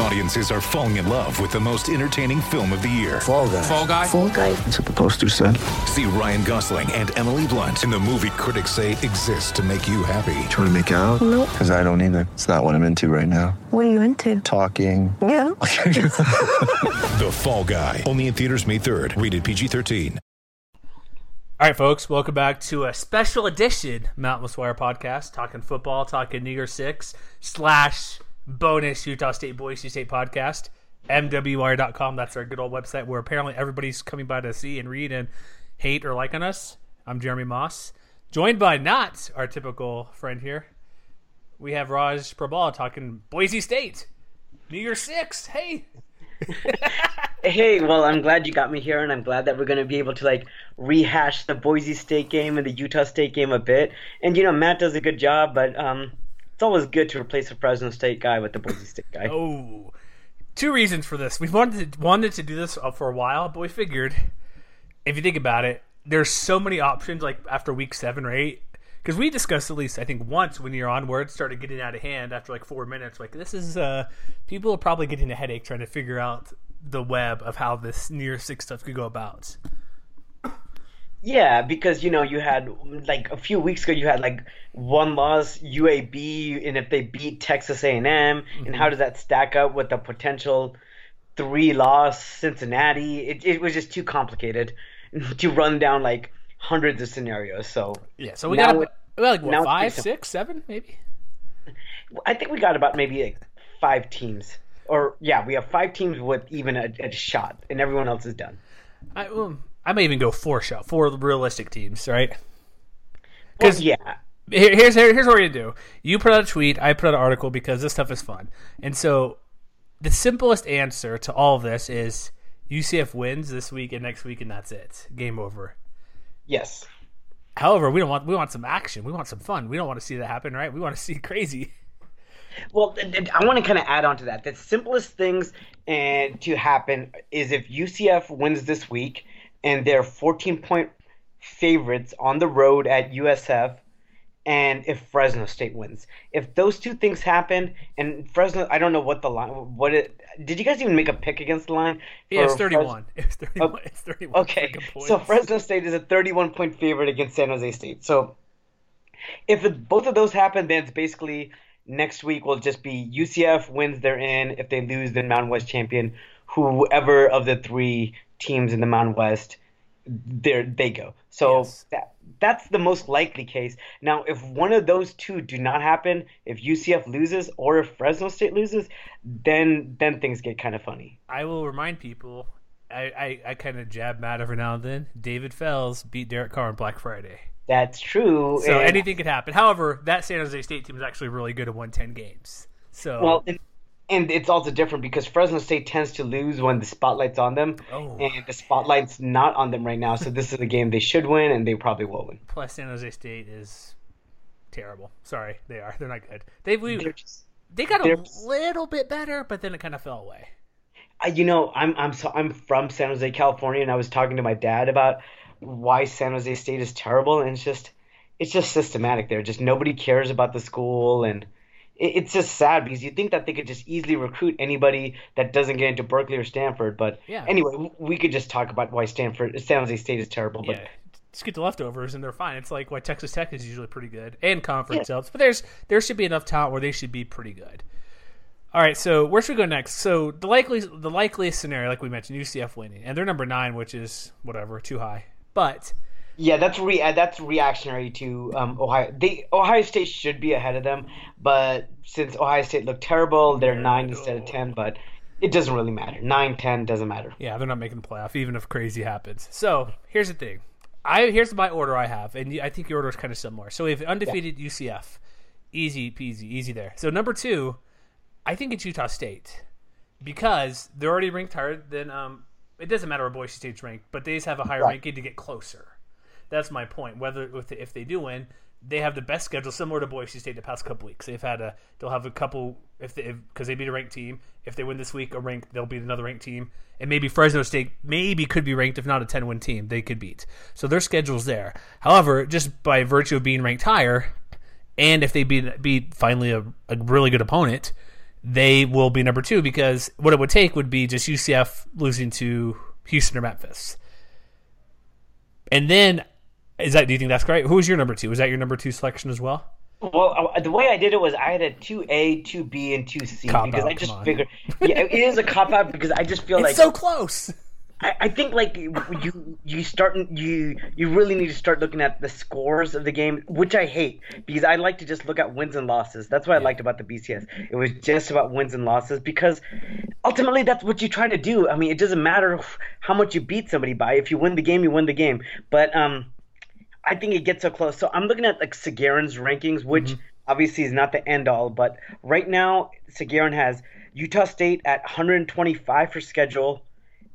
Audiences are falling in love with the most entertaining film of the year. Fall guy. Fall guy. Fall guy. That's what the poster said. See Ryan Gosling and Emily Blunt in the movie critics say exists to make you happy. Trying to make it out? Nope. Because I don't either. It's not what I'm into right now. What are you into? Talking. Yeah. The Fall Guy. Only in theaters May 3rd. Rated PG-13. All right, folks, welcome back to a special edition Mountain Wire podcast, talking football, talking New Year Six slash bonus Utah State Boise State podcast. MWR.com. That's our good old website where apparently everybody's coming by to see and read and hate or like on us. I'm Jeremy Moss, joined by not our typical friend here. We have Raj Prabal talking Boise State, New Year Six. Hey, Hey, well, I'm glad you got me here, and I'm glad that we're going to be able to like rehash the Boise State game and the Utah State game a bit. And you know, Matt does a good job, but um, it's always good to replace the Fresno State guy with the Boise State guy. Oh, two reasons for this. We've wanted to, wanted to do this uh, for a while, but we figured if you think about it, there's so many options. Like after week seven or eight, because we discussed at least I think once when you're onward started getting out of hand after like four minutes. Like this is uh people are probably getting a headache trying to figure out the web of how this near six stuff could go about. Yeah, because you know you had like a few weeks ago you had like one loss UAB, and if they beat Texas A&M, and how mm-hmm. does that stack up with the potential three loss Cincinnati? It it was just too complicated to run down like hundreds of scenarios. So Yeah, so we got well, like what five, six, seven, maybe. I think we got about maybe like five teams, or yeah, we have five teams with even a, a shot, and everyone else is done. I well, I may even go four shot, four realistic teams, right? Well, 'Cause- yeah, Here- here's here- here's what we're gonna do. You put out a tweet, I put out an article because this stuff is fun. And so, the simplest answer to all of this is UCF wins this week and next week, and that's it. Game over. yes. However, we don't want we want some action. We want some fun. We don't want to see that happen, right? We want to see crazy. Well, I want to kind of add on to that. The simplest things and to happen is if UCF wins this week and they're 14 point favorites on the road at USF, and if Fresno State wins. If those two things happen, and Fresno, I don't know what the line, what it. Did you guys even make a pick against the line? Yeah, it's for thirty Fres- It's thirty one. It's thirty one. Okay, so Fresno State is a 31 point favorite against San Jose State. So if it, both of those happen, then it's basically next week will just be UCF wins, they're in. If they lose, then Mountain West champion. Whoever of the three teams in the Mountain West, there they go. So Yes. that that's the most likely case. Now, if one of those two do not happen, if UCF loses or if Fresno State loses, then then things get kind of funny. I will remind people. I, I, I kind of jab Matt every now and then. David Fales beat Derek Carr on Black Friday. That's true. So and- anything could happen. However, that San Jose State team is actually really good at 110 games. So Well, and, and it's also different because Fresno State tends to lose when the spotlight's on them, Oh. and the spotlight's not on them right now. So this is a game they should win, and they probably will win. plus San Jose State is terrible. Sorry, they are. They're not good. They we, just- they got a little bit better, but then it kind of fell away. I, you know, I'm I'm so, I'm from San Jose, California, and I was talking to my dad about why San Jose State is terrible, and it's just it's just systematic there. Just nobody cares about the school, and it's just sad because you think that they could just easily recruit anybody that doesn't get into Berkeley or Stanford. But Yeah. anyway, we could just talk about why Stanford San Jose State is terrible. But Yeah, just get the leftovers and they're fine. It's like why Texas Tech is usually pretty good and conference helps, but there's there should be enough talent where they should be pretty good. All right, so where should we go next? So the likely the likeliest scenario, like we mentioned, UCF winning, and they're number nine, which is whatever too high. But Yeah, that's re uh, that's reactionary to um, Ohio. They Ohio State should be ahead of them, but since Ohio State looked terrible, they're nine instead of ten. But it doesn't really matter. Nine, ten doesn't matter. Yeah, they're not making the playoff, even if crazy happens. So here's the thing. I here's my order I have, and I think your order is kind of similar. So we have undefeated UCF, easy peasy, easy there. So number two, I think it's Utah State because they're already ranked higher than. Um, it doesn't matter where Boise State's ranked, but they just have a higher Right. ranking to get closer. That's my point. Whether if they, do win, they have the best schedule, similar to Boise State the past couple weeks. They've had a they'll have a couple if they because they beat a ranked team. If they win this week, a ranked they'll beat another ranked team, and maybe Fresno State maybe could be ranked if not a ten win team they could beat. So their schedule's there. However, just by virtue of being ranked higher, and if they beat beat finally a, a really good opponent, they will be number two because what it would take would be just UCF losing to Houston or Memphis. And then, is that? Do you think that's correct? Who was your number two? Was that your number two selection as well? Well, uh, the way I did it was I had a two A, two B, and two C Cop because out, I just figured yeah, it is a cop out because I just feel It's like so close. I, I think like you you start you you really need to start looking at the scores of the game, which I hate because I like to just look at wins and losses. That's what I liked about the BCS. It was just about wins and losses because ultimately that's what you try to do. I mean, it doesn't matter how much you beat somebody by. If you win the game, you win the game. But um, I think it gets so close. So I'm looking at like Sagarin's rankings, which mm-hmm. obviously is not the end all, but right now Sagarin has Utah State at 125 for schedule.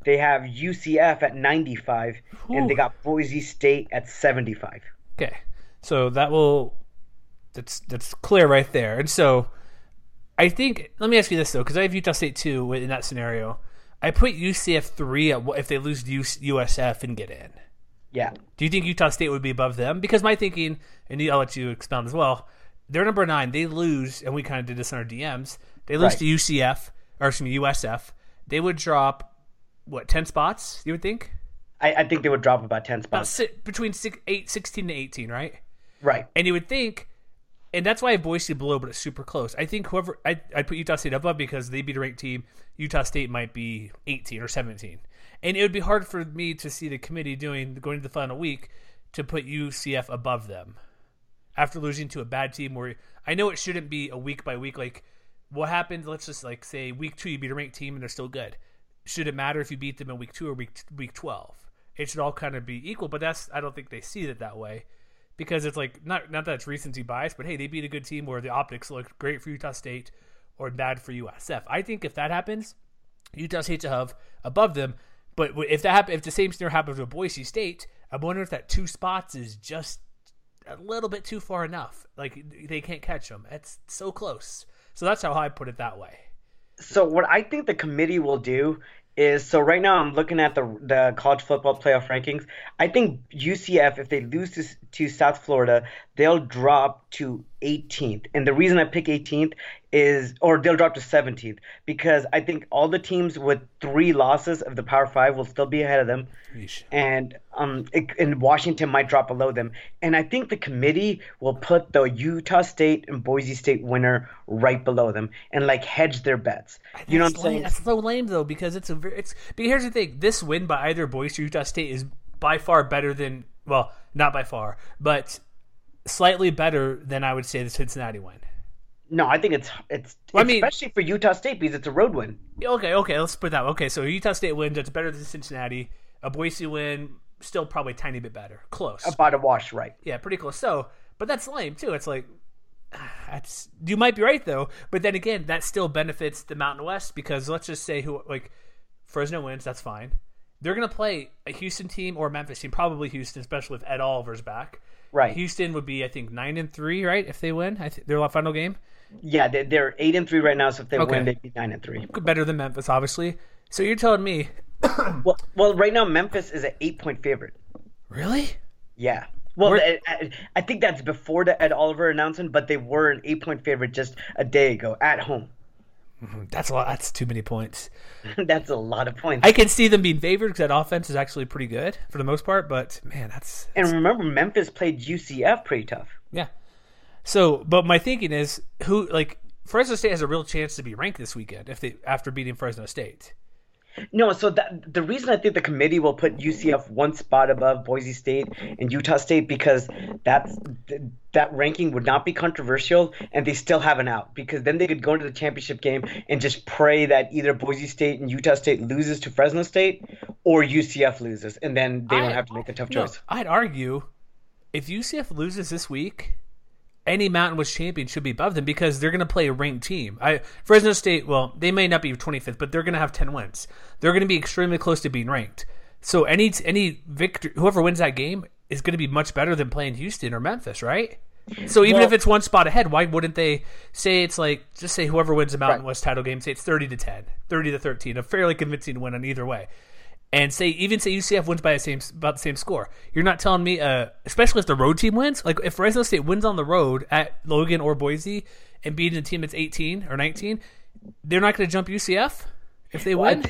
They have UCF at 95, and they got Boise State at 75. Okay, so that will that's that's clear right there. And so I think let me ask you this though, because I have Utah State two in that scenario. I put UCF three at if they lose USF and get in. Yeah. Do you think Utah State would be above them? Because my thinking, and I'll let you expound as well. They're number nine. They lose, and we kind of did this in our DMs. They lose Right. to UCF or excuse me USF. They would drop what ten spots? You would think I, I think they would drop about 10 about spots. si- between six, eight, 16 to eighteen, right? Right. And you would think, and that's why I have Boise below, but it's super close. I think whoever I I put Utah State above because they beat a ranked team. Utah State might be 18 or 17, and it would be hard for me to see the committee doing going to the final week to put UCF above them after losing to a bad team. Where I know it shouldn't be a week by week. Like what happened? Let's just like say week two you beat a ranked team and they're still good. Should it matter if you beat them in week two or week week 12? It should all kind of be equal, but that's I don't think they see it that way because it's like not not that it's recency bias, but hey, they beat a good team where the optics look great for Utah State or bad for USF. I think if that happens, Utah State to have above them. But if that happen, if the same scenario happens with Boise State, I'm wondering if that two spots is just a little bit too far enough. Like they can't catch them. It's so close. So that's how I put it that way. So what I think the committee will do is so right now I'm looking at the the college football playoff rankings. I think UCF if they lose to, to South Florida, they'll drop to 18th. And the reason I pick 18th is or they'll drop to 17th because I think all the teams with 3 losses of the Power 5 will still be ahead of them. And um it, and Washington might drop below them. And I think the committee will put the Utah State and Boise State winner right below them and like hedge their bets. You know what I'm lame. saying? That's so lame though because it's a very it's. But here's the thing: this win by either Boise or Utah State is by far better than well, not by far, but slightly better than I would say the Cincinnati win. No, I think it's it's Well, I mean- especially for Utah State because it's a road win. Okay, okay, let's put that. Okay, so Utah State wins. That's better than Cincinnati. A Boise win, still probably a tiny bit better. Close. About a wash, right? Yeah, pretty close. So, but that's lame too. It's like that's you might be right though, but then again, that still benefits the Mountain West because let's just say who like Fresno wins, that's fine. They're gonna play a Houston team or a Memphis team, probably Houston, especially with Ed Oliver's back. Right. Houston would be, I think, nine and three, right? If they win, I think their final game Yeah, they're, they're eight and three right now. So if they Okay. win, they'd be nine and three. better than Memphis, obviously. So you're telling me, Well, well, right now Memphis is an eight point favorite. really? Yeah. Well, I- I think that's before the Ed Oliver announcement, but they were an eight point favorite just a day ago at home. That's a lot. That's too many points. that's a lot of points. I can see them being favored because that offense is actually pretty good for the most part. But man, that's and remember, Memphis played UCF pretty tough. Yeah. So, but my thinking is, who like Fresno State has a real chance to be ranked this weekend if they after beating Fresno State. No, so that the reason I think the committee will put UCF one spot above Boise State and Utah State because that's that ranking would not be controversial and they still have an out because then they could go into the championship game and just pray that either Boise State and Utah State loses to Fresno State or UCF loses and then they don't have to make a tough No, choice. I'd argue if UCF loses this week, any Mountain West champion should be above them because they're going to play a ranked team. I Fresno State, well, they may not be 25th, but they're going to have 10 wins. They're going to be extremely close to being ranked. So any any victory, whoever wins that game is going to be much better than playing Houston or Memphis, right? So even Well- if it's one spot ahead, why wouldn't they say it's like just say whoever wins the Mountain Right. West title game, say it's thirty to 10, 30 to thirteen, a fairly convincing win on either way, and say even say UCF wins by the same about the same score. You're not telling me, uh, especially if the road team wins, like if Fresno State wins on the road at Logan or Boise and beating a team that's eighteen or nineteen, they're not going to jump UCF if they win.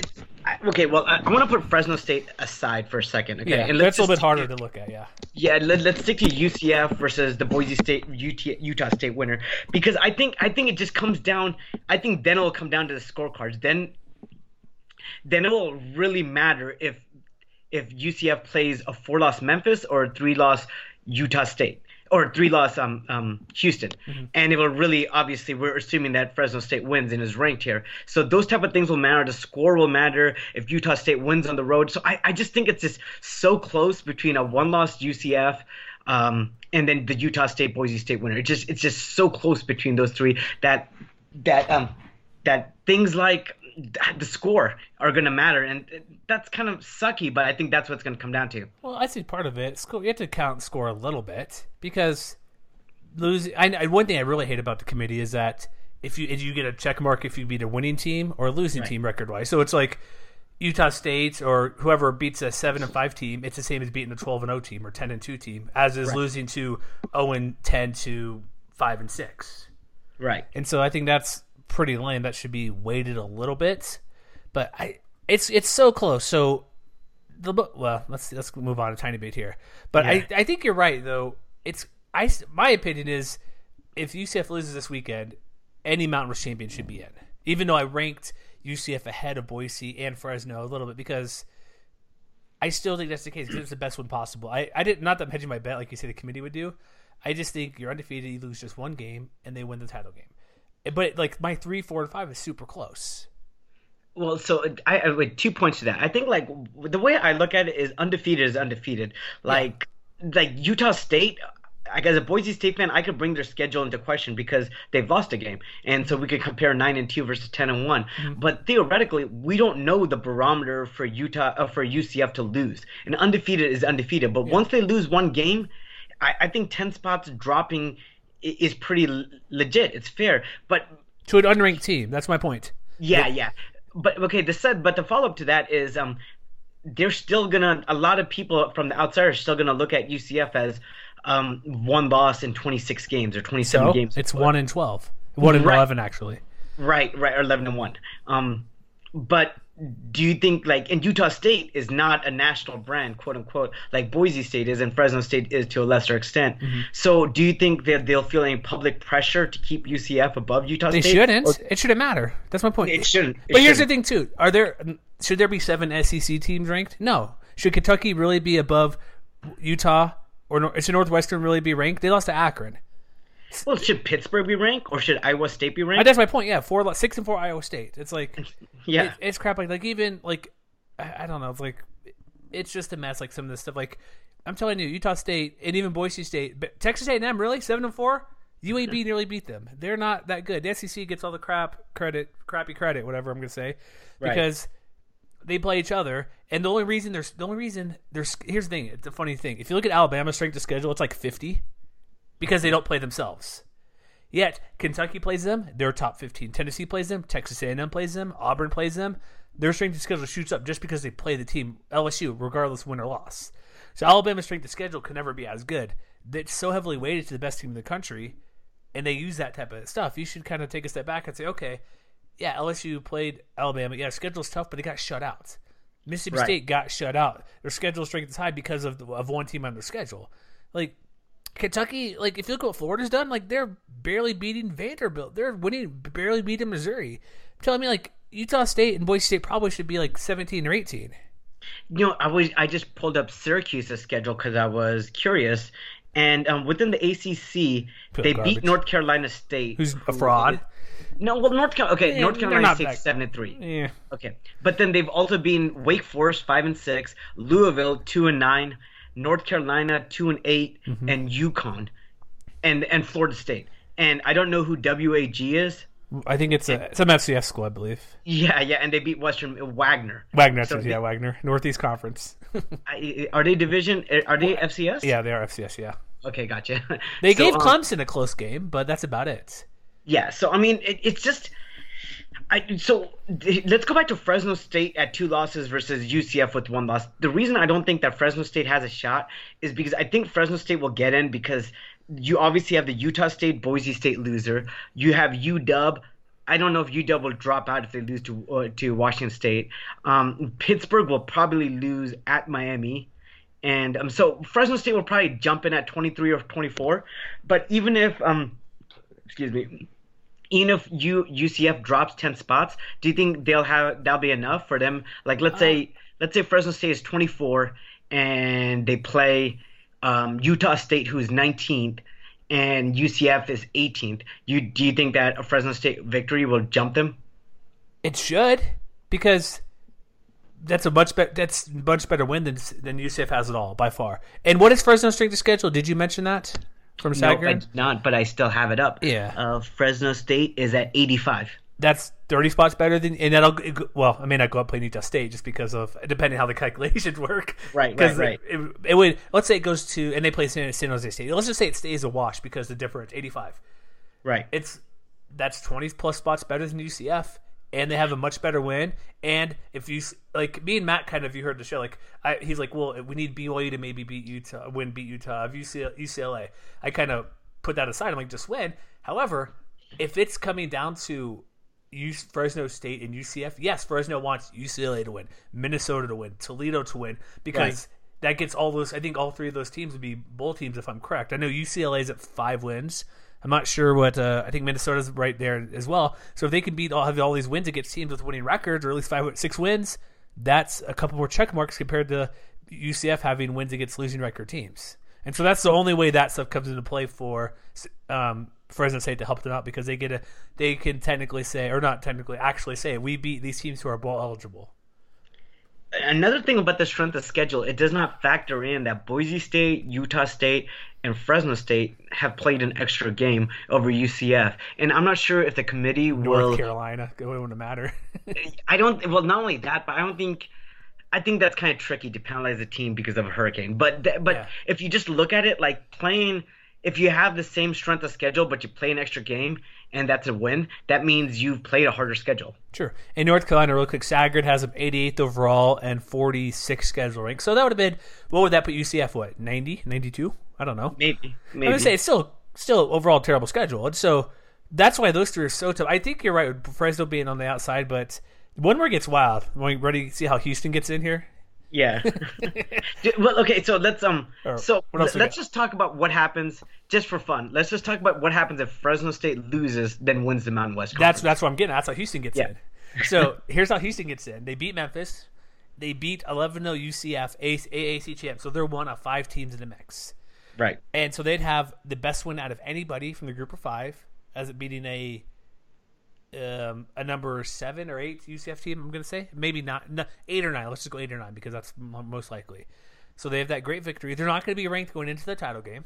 I, okay, well, I, I want to put Fresno State aside for a second. Okay, yeah, and that's a little bit harder to- to look at. Yeah. Yeah, let, let's stick to UCF versus the Boise State UT, Utah State winner because I think I think it just comes down. I think then it'll come down to the scorecards. Then, then it will really matter if if UCF plays a four loss Memphis or a three loss Utah State or three loss um um Houston, and it will really obviously we're assuming that Fresno State wins and is ranked here. So those type of things will matter. The score will matter if Utah State wins on the road. So I, I just think it's just so close between a one loss UCF. Um, and then the Utah State Boise State winner. It just it's just so close between those three that that um that things like the score are going to matter, and that's kind of sucky. But I think that's what's going to come down to. Well, I see part of it. Score, you have to count score a little bit because losing. I, one thing I really hate about the committee is that if you if you get a check mark if you beat a winning team or a losing team record wise. So it's like Utah State or whoever beats a seven and five team, it's the same as beating a twelve and zero team or ten and two team, as is losing to zero and ten to five and six. Right. And so I think that's pretty lame. That should be weighted a little bit, but I it's it's so close. So the well, let's let's move on a tiny bit here. But I I think you're right though. It's I my opinion is if UCF loses this weekend, any Mountain West champion should be in. Even though I ranked UCF ahead of Boise and Fresno a little bit because I still think that's the case because it's the best one possible. I, I did not that I'm hedging my bet like you say the committee would do. I just think you're undefeated, you lose just one game, and they win the title game. But like my three, four, and five is super close. Well, so I, I wait two points to that. I think like the way I look at it is undefeated is undefeated. Like like Utah State. Like as a Boise State fan, I could bring their schedule into question because they've lost a game, and so we could compare nine and two versus ten and one. But theoretically, we don't know the barometer for Utah uh, for UCF to lose. And undefeated is undefeated, but once they lose one game, I, I think ten spots dropping is pretty legit. It's fair, but To an unranked team. That's my point. yeah, yeah. But okay, the said but the follow up to that is um they're still gonna a lot of people from the outside are still gonna look at UCF as um one loss in twenty six games or twenty seven So games. it's one in twelve. One in Right. eleven actually. Right, right, or eleven and one. Um but do you think like and Utah State is not a national brand, quote unquote, like Boise State is and Fresno State is to a lesser extent. Mm-hmm. So do you think that they'll feel any public pressure to keep UCF above Utah They State? They shouldn't. Or- it shouldn't matter. That's my point. It shouldn't. It but here's the shouldn't. thing too: Are there should there be seven SEC teams ranked? No. Should Kentucky really be above Utah or should Northwestern really be ranked? They lost to Akron. Well, should Pittsburgh be ranked or should Iowa State be ranked? That's my point. Yeah, four, six and four Iowa State. It's like yeah. it, it's crap. Like like even like I, I don't know. It's like it's just a mess. Like some of this stuff. Like I'm telling you, Utah State and even Boise State, but Texas A&M really seven and four. UAB nearly beat them. They're not that good. The SEC gets all the crap credit, crappy credit, whatever I'm gonna say, Right. because they play each other. And the only reason there's the only reason there's here's the thing. It's a funny thing. If you look at Alabama's strength of schedule, it's like 50 because they don't play themselves. Yet Kentucky plays them, they're top 15. Tennessee plays them, Texas A&M plays them, Auburn plays them. Their strength of schedule shoots up just because they play the team LSU, regardless win or loss. So Alabama's strength of schedule can never be as good. It's so heavily weighted to the best team in the country, and they use that type of stuff. You should kind of take a step back and say, okay, yeah, LSU played Alabama. Yeah, schedule's tough, but they got shut out. Mississippi Right. State got shut out. Their schedule strength is high because of the, of one team on their schedule. Like Kentucky, like if you look at what Florida's done, like they're barely beating Vanderbilt. They're winning, barely beating Missouri. telling me like Utah State and Boise State probably should be like seventeen or eighteen. You know, I was I just pulled up Syracuse's schedule because I was curious, and um, within the ACC, they garbage. beat North Carolina State, Who's a fraud? no, well, North Carolina. Okay, Yeah, North Carolina six, seven, and three. Yeah, Okay, but then they've also been Wake Forest five and six, Louisville two and nine, North Carolina two and 8 Mm-hmm. and UConn, and and Florida State. And I don't know who WAG is. I think it's a some FCS school, I believe. Yeah, yeah, and they beat Western Wagner. Wagner, So yeah, they- Wagner, Northeast Conference. Are they division? Are they FCS? yeah, they are FCS. Yeah, okay, gotcha. They So, gave um, Clemson a close game, but that's about it. Yeah, so I mean, it, it's just. I, so let's go back to Fresno State at two losses versus UCF with one loss. The reason I don't think that Fresno State has a shot is because I think Fresno State will get in because you obviously have the Utah State Boise State loser. You have UW. I don't know if UW will drop out if they lose to uh, to Washington State. Um, Pittsburgh will probably lose at Miami. And um, so Fresno State will probably jump in at 23 or 24. But even if, um, excuse me, even if U, UCF drops 10 spots, do you think they'll have that'll be enough for them? Like let's say let's say Fresno State is 24 and they play um, Utah State who's 19th and UCF is 18th. You do you think that a Fresno State victory will jump them? It should because that's a much better that's much better win than than UCF has at all by far. And what is Fresno's strength of schedule? Did you mention that from No, I Sagarin? not, but I still have it up. Yeah. Uh, Fresno State is at 85. that's 30 spots better than and that'll well i may not go up playing utah state just because of depending how the calculations work Right, right, right. it, it, it would let's say it goes to and they play san, san jose state let's just say it stays a wash because the difference 85 Right. it's that's 20 plus spots better than ucf and they have a much better win and if you like me and matt kind of you heard the show like I, he's like well we need byu to maybe beat utah win beat utah of UCLA, ucla i kind of put that aside i'm like just win however if it's coming down to U- Fresno State and UCF, yes, Fresno wants UCLA to win, Minnesota to win, Toledo to win, because that gets all those. I think all three of those teams would be bowl teams, if I'm correct. I know UCLA is at five wins. I'm not sure what. Uh, I think Minnesota's right there as well. So if they can beat all have all these wins against teams with winning records, or at least five, six wins, that's a couple more check marks compared to UCF having wins against losing record teams. And so that's the only way that stuff comes into play for um, Fresno State to help them out because they get a they can technically say or not technically actually say we beat these teams who are bowl eligible. Another thing about the strength of schedule, it does not factor in that Boise State, Utah State, and Fresno State have played an extra game over UCF. And I'm not sure if the committee North will. Carolina, it wouldn't matter. I don't. Well, not only that, but I don't think. I think that's kind of tricky to penalize a team because of a hurricane. But but Yeah. if you just look at it like playing, if you have the same strength of schedule but you play an extra game and that's a win, that means you've played a harder schedule. Sure. In North Carolina, real quick, Sagarin has them 88th overall and 46 schedule rank. So that would have been what would that put UCF? What 90, 92? I don't know. Maybe. I Maybe. would say it's still still overall terrible schedule, and so that's why those three are so tough. I think you're right with Fresno being on the outside, but one more gets wild. Ready to see how Houston gets in here? Yeah. Well, okay, so let's um, Or so what else we let's got? just talk about what happens just for fun. Let's just talk about what happens if Fresno State loses, then wins the Mountain West. That's Conference. that's what I'm getting. That's how Houston gets Yeah. in. So here's how Houston gets in. They beat Memphis. They beat 11-0 UCF AAC champ. So they're one of five teams in the mix. right. And so they'd have the best win out of anybody from the group of five, as it beating a um, a number seven or eight UCF team. I'm going to say maybe not no, eight or nine. Let's just go eight or nine because that's most likely. So they have that great victory. They're not going to be ranked going into the title game.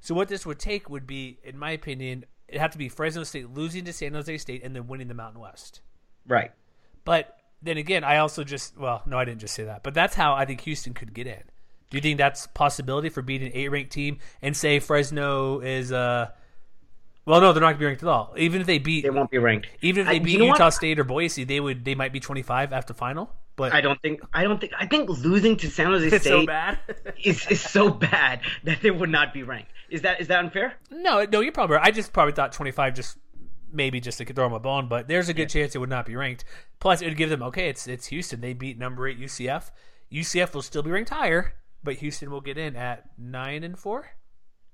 So what this would take would be, in my opinion, it have to be Fresno State losing to San Jose State and then winning the Mountain West. Right. But then again, I also just well, no, I didn't just say that, but that's how I think Houston could get in. Do you think that's a possibility for beating an eight ranked team and say Fresno is uh well no, they're not gonna be ranked at all. Even if they beat They won't be ranked. even if I- they beat you know Utah what? State or Boise, they would they might be twenty five after final. But I don't think. I don't think. I think losing to San Jose State so bad. is is so bad that they would not be ranked. Is that is that unfair? no, no, you're probably right. I just probably thought twenty five just maybe just to throw them a bone, but there's a good chance it would not be ranked. Plus, it would give them okay. It's it's Houston. They beat number eight UCF. UCF will still be ranked higher, but Houston will get in at nine and four,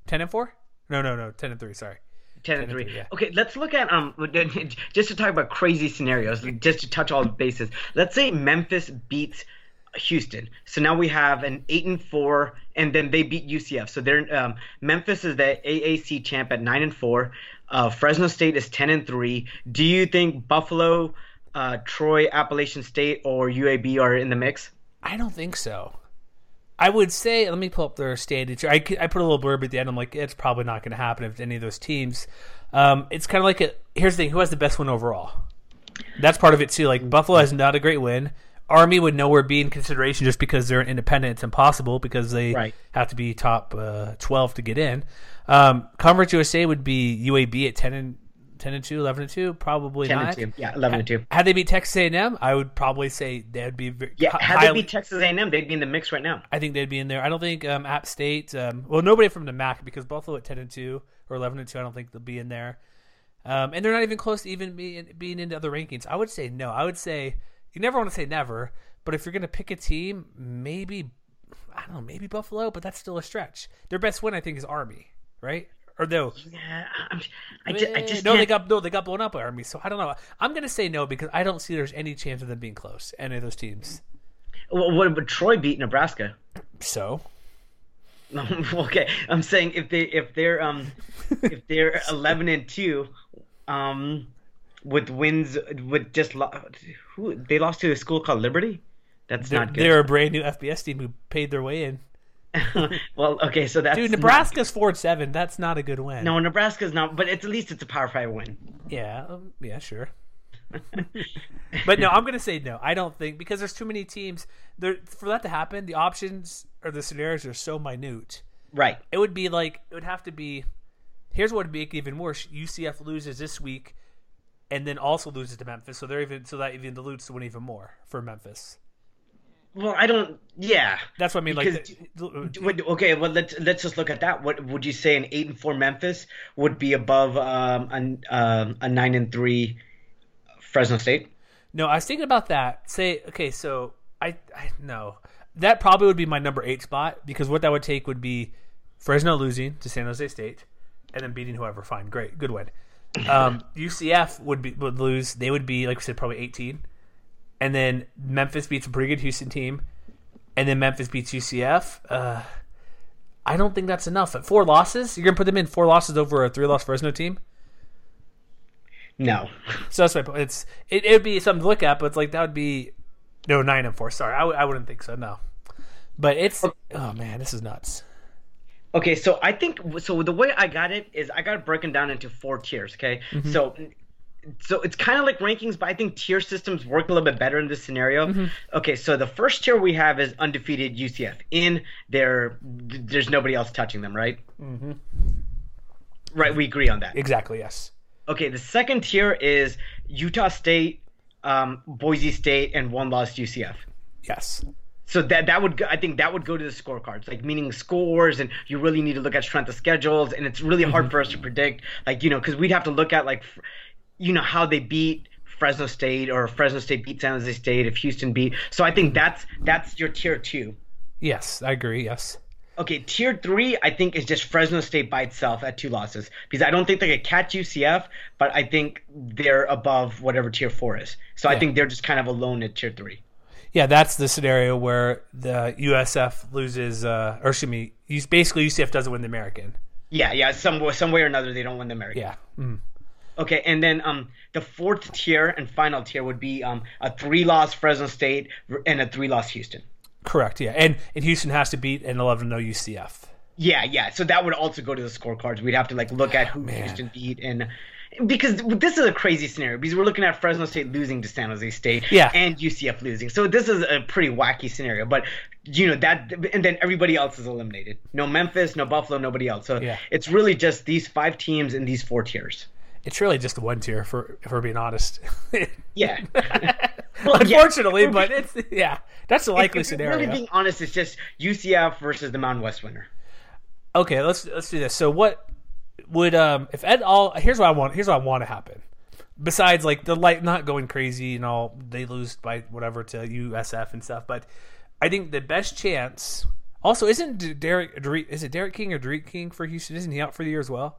ten and four. No, no, no, ten and three. Sorry. Ten and three, yeah. Okay, let's look at um just to talk about crazy scenarios, just to touch all the bases. Let's say Memphis beats Houston. So now we have an eight and four, and then they beat UCF. So they're um, Memphis is the AAC champ at nine and four. Uh, Fresno State is ten and three. Do you think Buffalo, uh, Troy, Appalachian State, or UAB are in the mix? I don't think so. I would say, let me pull up their standings. I, I put a little blurb at the end. I'm like, it's probably not going to happen if any of those teams. Um, it's kind of like a. Here's the thing: who has the best win overall? That's part of it too. Like Buffalo has not a great win. Army would nowhere be in consideration just because they're an independent. It's impossible because they Right. have to be top uh, 12 to get in. Um, Conference USA would be UAB at 10 and 10 and 2, 11 and 2, probably 10 not. and 2. Yeah, 11 and 2. Had they beat Texas A&M, I would probably say they'd be very, Yeah, had they beat Texas A&M, they'd be in the mix right now. I think they'd be in there. I don't think um, App State. Um, well, nobody from the MAC because Buffalo at ten and two or eleven and two. I don't think they'll be in there. Um, and they're not even close to even being being into other rankings. I would say no. I would say you never want to say never, but if you're going to pick a team, maybe I don't know, maybe Buffalo, but that's still a stretch. Their best win, I think, is Army, right? Or no, Yeah, I'm, I just, I just no, they can't- got no, they got blown up by Army. So I don't know. I'm going to say no because I don't see there's any chance of them being close. Any of those teams. Well, what would Troy beat Nebraska? So okay. I'm saying if they if they're um if they're 11 and two, um, with wins with just lo- who they lost to a school called Liberty. That's they're, not good. they're a brand new FBS team who paid their way in. well, okay, so that's Dude, Nebraska's four seven. That's not a good win. No, Nebraska's not, but it's at least it's a Power Five win. Yeah, um, yeah, sure. but no, I'm gonna say no. I don't think because there's too many teams. There for that to happen, the options or the scenarios are so minute. Right. It would be like it would have to be. Here's what would make it even worse: UCF loses this week, and then also loses to Memphis. So they're even so that even dilutes the win even more for Memphis. Well, I don't. Yeah. That's what I mean. Because- like, Would- Okay, well let's let's just look at that. What would you say an eight and four Memphis would be above um, an, um, a nine and three Fresno State? No, I was thinking about that. Say, okay, so I, I no, that probably would be my number eight spot because what that would take would be Fresno losing to San Jose State, and then beating whoever. Fine, great, good win. Um, UCF would be would lose. They would be like we said, probably eighteen, and then Memphis beats a pretty good Houston team, and then Memphis beats UCF. Uh, I don't think that's enough. At four losses, you're gonna put them in four losses over a three loss Fresno team. No. So that's my point. It's it would be something to look at, but it's like that would be no nine and four. Sorry, I, w- I wouldn't think so. No, but it's oh man, this is nuts. Okay, so I think so. The way I got it is I got it broken down into four tiers. Okay, so so it's kind of like rankings, but I think tier systems work a little bit better in this scenario. Okay, so the first tier we have is undefeated UCF. In there, there's nobody else touching them, right? Mm-hmm. Right, we agree on that. Exactly. Yes. Okay, the second tier is Utah State, um, Boise State, and one lost UCF. Yes. So that that would I think that would go to the scorecards, like meaning scores, and you really need to look at strength of schedules, and it's really hard for us to predict, like you know, because we'd have to look at like, you know, how they beat Fresno State or Fresno State beat San Jose State, if Houston beat. So I think that's that's your tier two. Yes, I agree. Yes. Okay, tier three, I think is just Fresno State by itself at two losses because I don't think they could catch UCF, but I think they're above whatever tier four is. So I think they're just kind of alone at tier three. Yeah, that's the scenario where the USF loses, uh, or excuse me, basically UCF doesn't win the American. Yeah, yeah, some some way or another they don't win the American. Yeah. Mm. Okay, and then um the fourth tier and final tier would be um a three loss Fresno State and a three loss Houston. Correct. Yeah, and and Houston has to beat an 11 0 UCF. Yeah, yeah. So that would also go to the scorecards. We'd have to like look at who Houston beat and because this is a crazy scenario because we're looking at Fresno State losing to San Jose State Yeah. and UCF losing. So this is a pretty wacky scenario, but you know that and then everybody else is eliminated. No Memphis, no Buffalo, nobody else. So Yeah. it's really just these five teams in these four tiers. It's really just one tier, for if we're being honest. Yeah. Well, yeah. Unfortunately, but it's yeah, that's a likely If scenario. Really being honest, it's just UCF versus the Mountain West winner. Okay, let's let's do this. So what would um if Ed all here's what I want here's what I want to happen. Besides like the light not going crazy and all they lose by whatever to USF and stuff, but I think the best chance also isn't Derek Derek- is it Derek King or Derek King for Houston? Isn't he out for the year as well?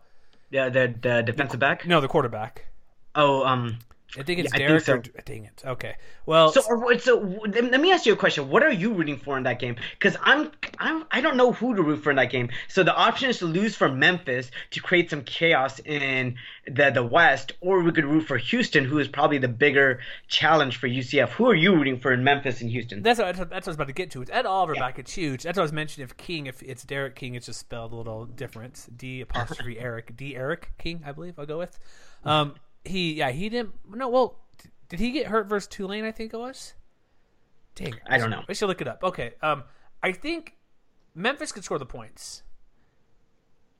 Yeah, the the defensive back. No, the quarterback. Oh, um. I think it's Yeah, I think Derek. so. or, dang it. Okay. Well, So, or, so let me ask you a question. What are you rooting for in that game? Because I'm, I'm, I don't know who to root for in that game. So the option is to lose for Memphis to create some chaos in the the West, or we could root for Houston, who is probably the bigger challenge for UCF. Who are you rooting for in Memphis and Houston? That's what, that's what I was about to get to. It's Ed Oliver back. It's huge. That's what I was mentioning. If King, if it's Derek King, it's just spelled a little different. D apostrophe Eric. D Eric King, I believe. I'll go with. Um, he yeah he didn't. No, well, d- did he get hurt versus Tulane? I think it was. Dang, I don't know. I should look it up. Okay, um, I think Memphis could score the points.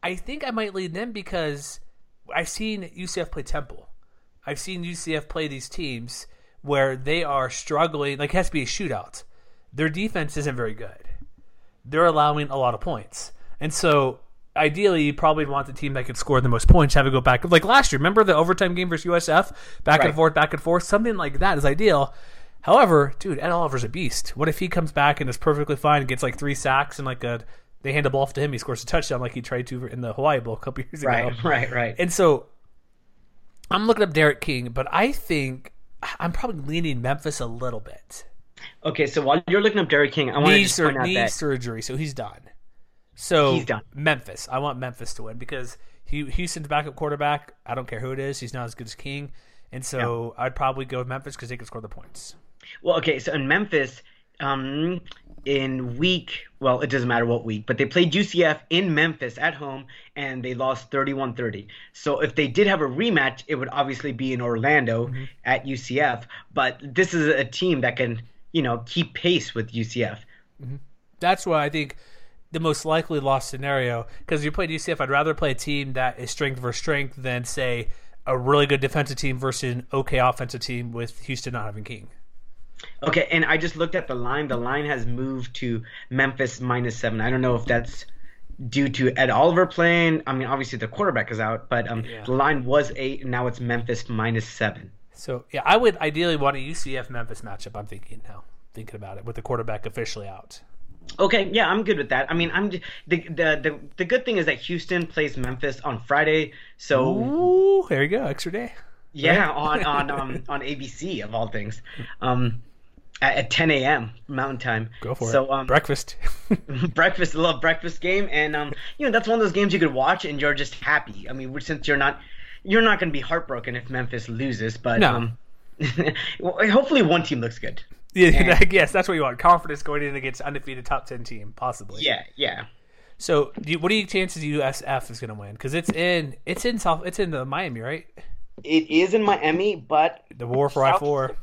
I think I might lead them because I've seen UCF play Temple. I've seen UCF play these teams where they are struggling. Like it has to be a shootout. Their defense isn't very good. They're allowing a lot of points, and so ideally you probably want the team that could score the most points have it go back. Like last year, remember the overtime game versus USF, back and forth, back and forth. Something like that is ideal. However, dude, Ed Oliver's a beast. What if he comes back and is perfectly fine and gets like three sacks and like a they hand the ball off to him, he scores a touchdown like he tried to in the Hawaii Bowl a couple years ago. Right, right, right. And so I'm looking up D'Eriq King, but I think I'm probably leaning Memphis a little bit. Okay, so while you're looking up D'Eriq King, I want to Knee, just sur- point out knee that surgery, so he's done. So He's done. Memphis. I want Memphis to win because he, Houston's backup quarterback. I don't care who it is. He's not as good as King, and so I'd probably go with Memphis because they can score the points. Well, okay, so in Memphis, um, in week, well, it doesn't matter what week, but they played UCF in Memphis at home and they lost 31 30. So if they did have a rematch, it would obviously be in Orlando Mm-hmm. at UCF. But this is a team that can, you know, keep pace with UCF. That's why I think the most likely loss scenario. Because you played UCF, I'd rather play a team that is strength versus strength than say a really good defensive team versus an okay offensive team with Houston not having King. Okay, and I just looked at the line. The line has moved to Memphis minus seven. I don't know if that's due to Ed Oliver playing. I mean, obviously the quarterback is out, but um, Yeah. the line was eight, and now it's Memphis minus seven. So yeah, I would ideally want a UCF Memphis matchup. I'm thinking now, thinking about it with the quarterback officially out. Okay, yeah, I'm good with that. I mean, I'm the the the, the good thing is that Houston plays Memphis on Friday, so Ooh, there you go, extra day. yeah, on on um on ABC of all things, um, at, at 10 a.m. Mountain Time. Go for so, it. um, Breakfast. breakfast, love breakfast game, and um, you know that's one of those games you could watch and you're just happy. I mean, since you're not, you're not going to be heartbroken if Memphis loses, but No. um, hopefully one team looks good. Yeah, yes, that's what you want. Confidence going in against undefeated top ten team, possibly. Yeah, yeah. So, do you, what are your chances USF is going to win? Because it's in it's in South it's in the Miami, right? It is in Miami, but The war for I South- four.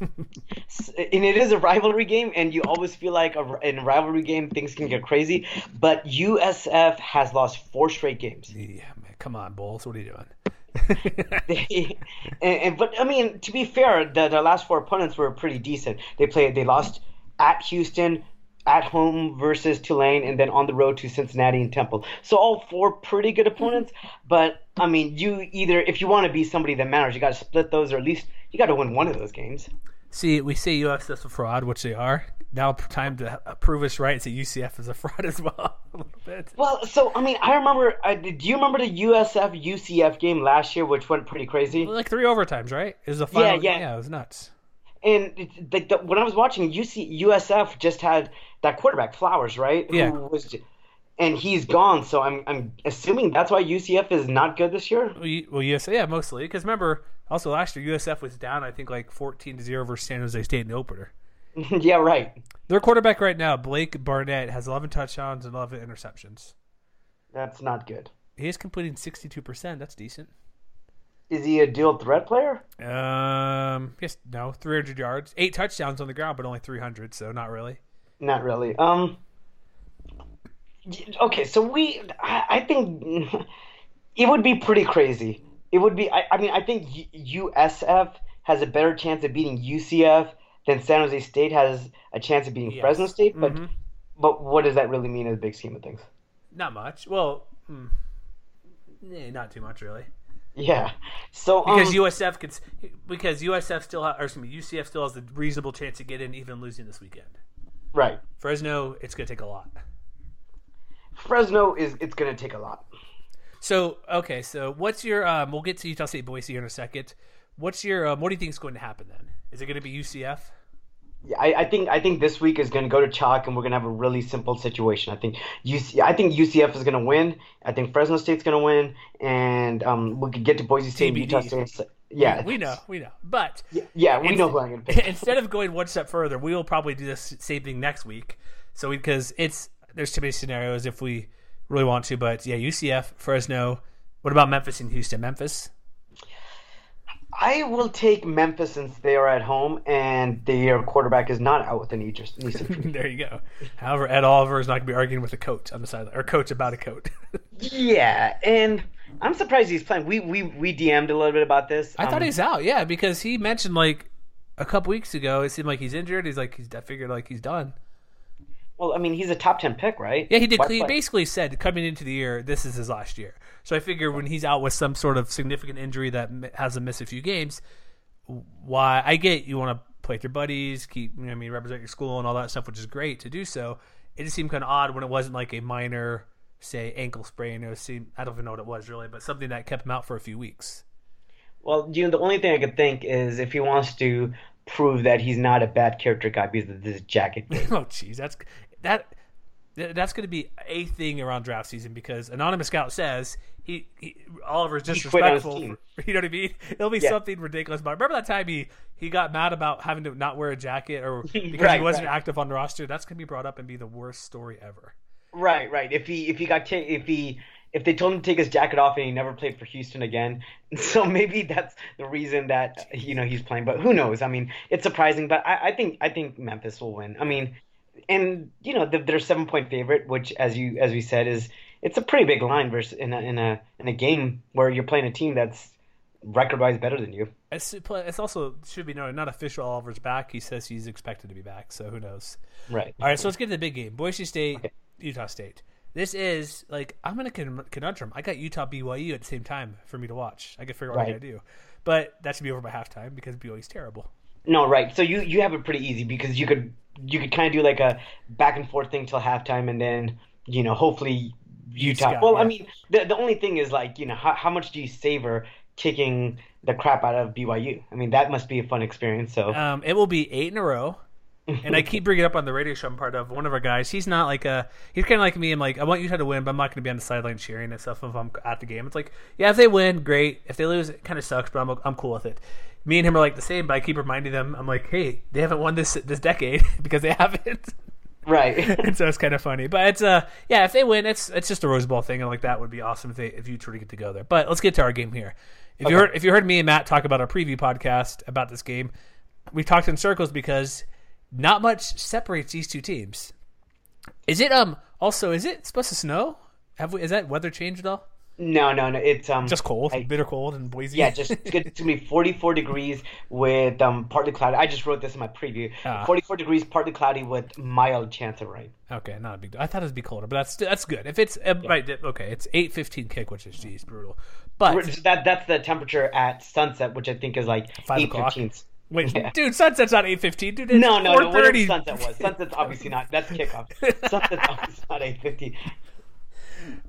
and it is a rivalry game, and you always feel like a, in a rivalry game things can get crazy. But USF has lost four straight games. Yeah, man, come on, Bulls, what are you doing? They, and, and but I mean, to be fair, the, the last four opponents were pretty decent. They played, they lost at Houston, at home versus Tulane, and then on the road to Cincinnati and Temple. So all four pretty good mm-hmm. opponents. But I mean, you either if you want to be somebody that matters, you got to split those, or at least you got to win one of those games. See, we say USF's a fraud, which they are. Now, time to prove us right. Say UCF is a fraud as well, a little bit. Well, so I mean, I remember. Uh, do you remember the USF UCF game last year, which went pretty crazy? Like three overtimes, right? It was a final. yeah. yeah, it was nuts. And the, the, when I was watching, UC, USF just had that quarterback Flowers, right? Yeah. Who was, and he's gone. So I'm I'm assuming that's why UCF is not good this year. Well, you- well yes, yeah, mostly because remember, also last year USF was down. I think like fourteen to zero versus San Jose State in the opener. yeah, right. Their quarterback right now, Blake Barnett, has eleven touchdowns and eleven interceptions. That's not good. He is completing sixty-two percent. That's decent. Is he a dual threat player? Um, yes, no, three hundred yards, eight touchdowns on the ground, but only three hundred, so not really. Not really. Um. Okay, so we, I, I think it would be pretty crazy. It would be. I, I mean, I think USF has a better chance of beating UCF than San Jose State has a chance of beating Yes. Fresno State. But, Mhm. but what does that really mean in the big scheme of things? Not much. Well, hmm, eh, not too much really. Yeah. So Because um, USF could, because USF still, ha, or excuse me, UCF still has a reasonable chance to get in, even losing this weekend. right, Fresno, it's going to take a lot. Fresno is it's going to take a lot. So okay, so what's your? Um, we'll get to Utah State Boise here in a second. What's your? Um, what do you think is going to happen then? Is it going to be UCF? Yeah, I, I think I think this week is going to go to chalk, and we're going to have a really simple situation. I think UC, I think UCF is going to win. I think Fresno State's going to win, and um, we could get to Boise State, TBD. Utah State. Yeah, we know, we know. But Yeah, we Ins- know who I'm going to pick. instead of going one step further, we will probably do this same thing next week. So because it's there's too many scenarios if we really want to. But yeah, UCF, Fresno. What about Memphis and Houston? Memphis. I will take Memphis since they are at home and their quarterback is not out with an knee, just knee surgery. there you go. However, Ed Oliver is not going to be arguing with a coach on the sideline or coach about a coach. yeah, and I'm surprised he's playing. We we we DM'd a little bit about this. I Um, thought he's out, yeah, because he mentioned like a couple weeks ago, it seemed like he's injured. He's like, he's I figured like he's done. Well, I mean, he's a top ten pick, right? Yeah, he did. Why He play? basically said coming into the year, this is his last year. So I figure when he's out with some sort of significant injury that has him miss a few games, why I get you want to play with your buddies, keep you know, I mean represent your school and all that stuff, which is great to do so. It just seemed kind of odd when it wasn't like a minor, say, ankle sprain. It seemed I don't even know what it was really, but something that kept him out for a few weeks. Well, you know, the only thing I could think is if he wants to prove that he's not a bad character guy because of this jacket. thing. oh, jeez, that's that. That's going to be a thing around draft season because anonymous scout says he, he Oliver's He disrespectful. team. You know what I mean? It'll be Yeah. something ridiculous. But remember that time he he got mad about having to not wear a jacket or because he wasn't right. active on the roster. That's going to be brought up and be the worst story ever. Right, right. If he if he got ta- if he if they told him to take his jacket off and he never played for Houston again, so maybe that's the reason that you know he's playing. But who knows? I mean, it's surprising, but I, I think I think Memphis will win. I mean, and you know they're, seven point favorite, which as you as we said is it's a pretty big line versus in a in a in a game where you're playing a team that's record wise better than you. It's, it's also should be noted not official. Oliver's back. He says he's expected to be back. So who knows? Right. All right, so let's get to the big game: Boise State, Utah State. This is like I'm in a conundrum. I got Utah BYU at the same time for me to watch. I could figure out what I Right. do, but that should be over by halftime because BYU's terrible. No, right. So you you have it pretty easy because you could you could kind of do like a back and forth thing till halftime, and then you know hopefully Utah. got- well, I mean the the only thing is like you know how how much do you savor kicking the crap out of BYU? I mean that must be a fun experience. So Um, it will be eight in a row. and I keep bringing it up on the radio show I'm part of. One of our guys, he's not like a, he's kind of like me. I'm like, I want Utah to win, but I'm not going to be on the sideline cheering and stuff if I'm at the game. It's like, yeah, if they win, great. If they lose, it kind of sucks, but I'm, I'm cool with it. Me and him are like the same, but I keep reminding them, I'm like, hey, they haven't won this this decade because they haven't. right. and so it's kind of funny. But it's uh yeah, if they win, it's it's just a Rose Bowl thing, and like that would be awesome if they if you truly get to go there. But let's get to our game here. If you heard if you heard me and Matt talk about our preview podcast about this game, we talked in circles because not much separates these two teams. Is it um also is it supposed to snow? Have we is that weather changed at all? No, no, no. It's um Just cold, I- bitter cold in Boise. Yeah, just it's, gonna be 44 degrees with um partly cloudy. I just wrote this in my preview. Ah. 44 degrees, partly cloudy with mild chance of rain. Okay, not a big deal. I thought it'd be colder, but that's that's good. If it's uh, right, okay, it's eight fifteen kick, which is geez brutal. But That that's the temperature at sunset, which I think is like Five 8 o'clock? 15. wait, Yeah. dude, sunset's not eight fifteen, dude. No, no, no. Whatever 4:30. sunset was. Sunset's obviously not. That's kickoff. Sunset's obviously not 8:50.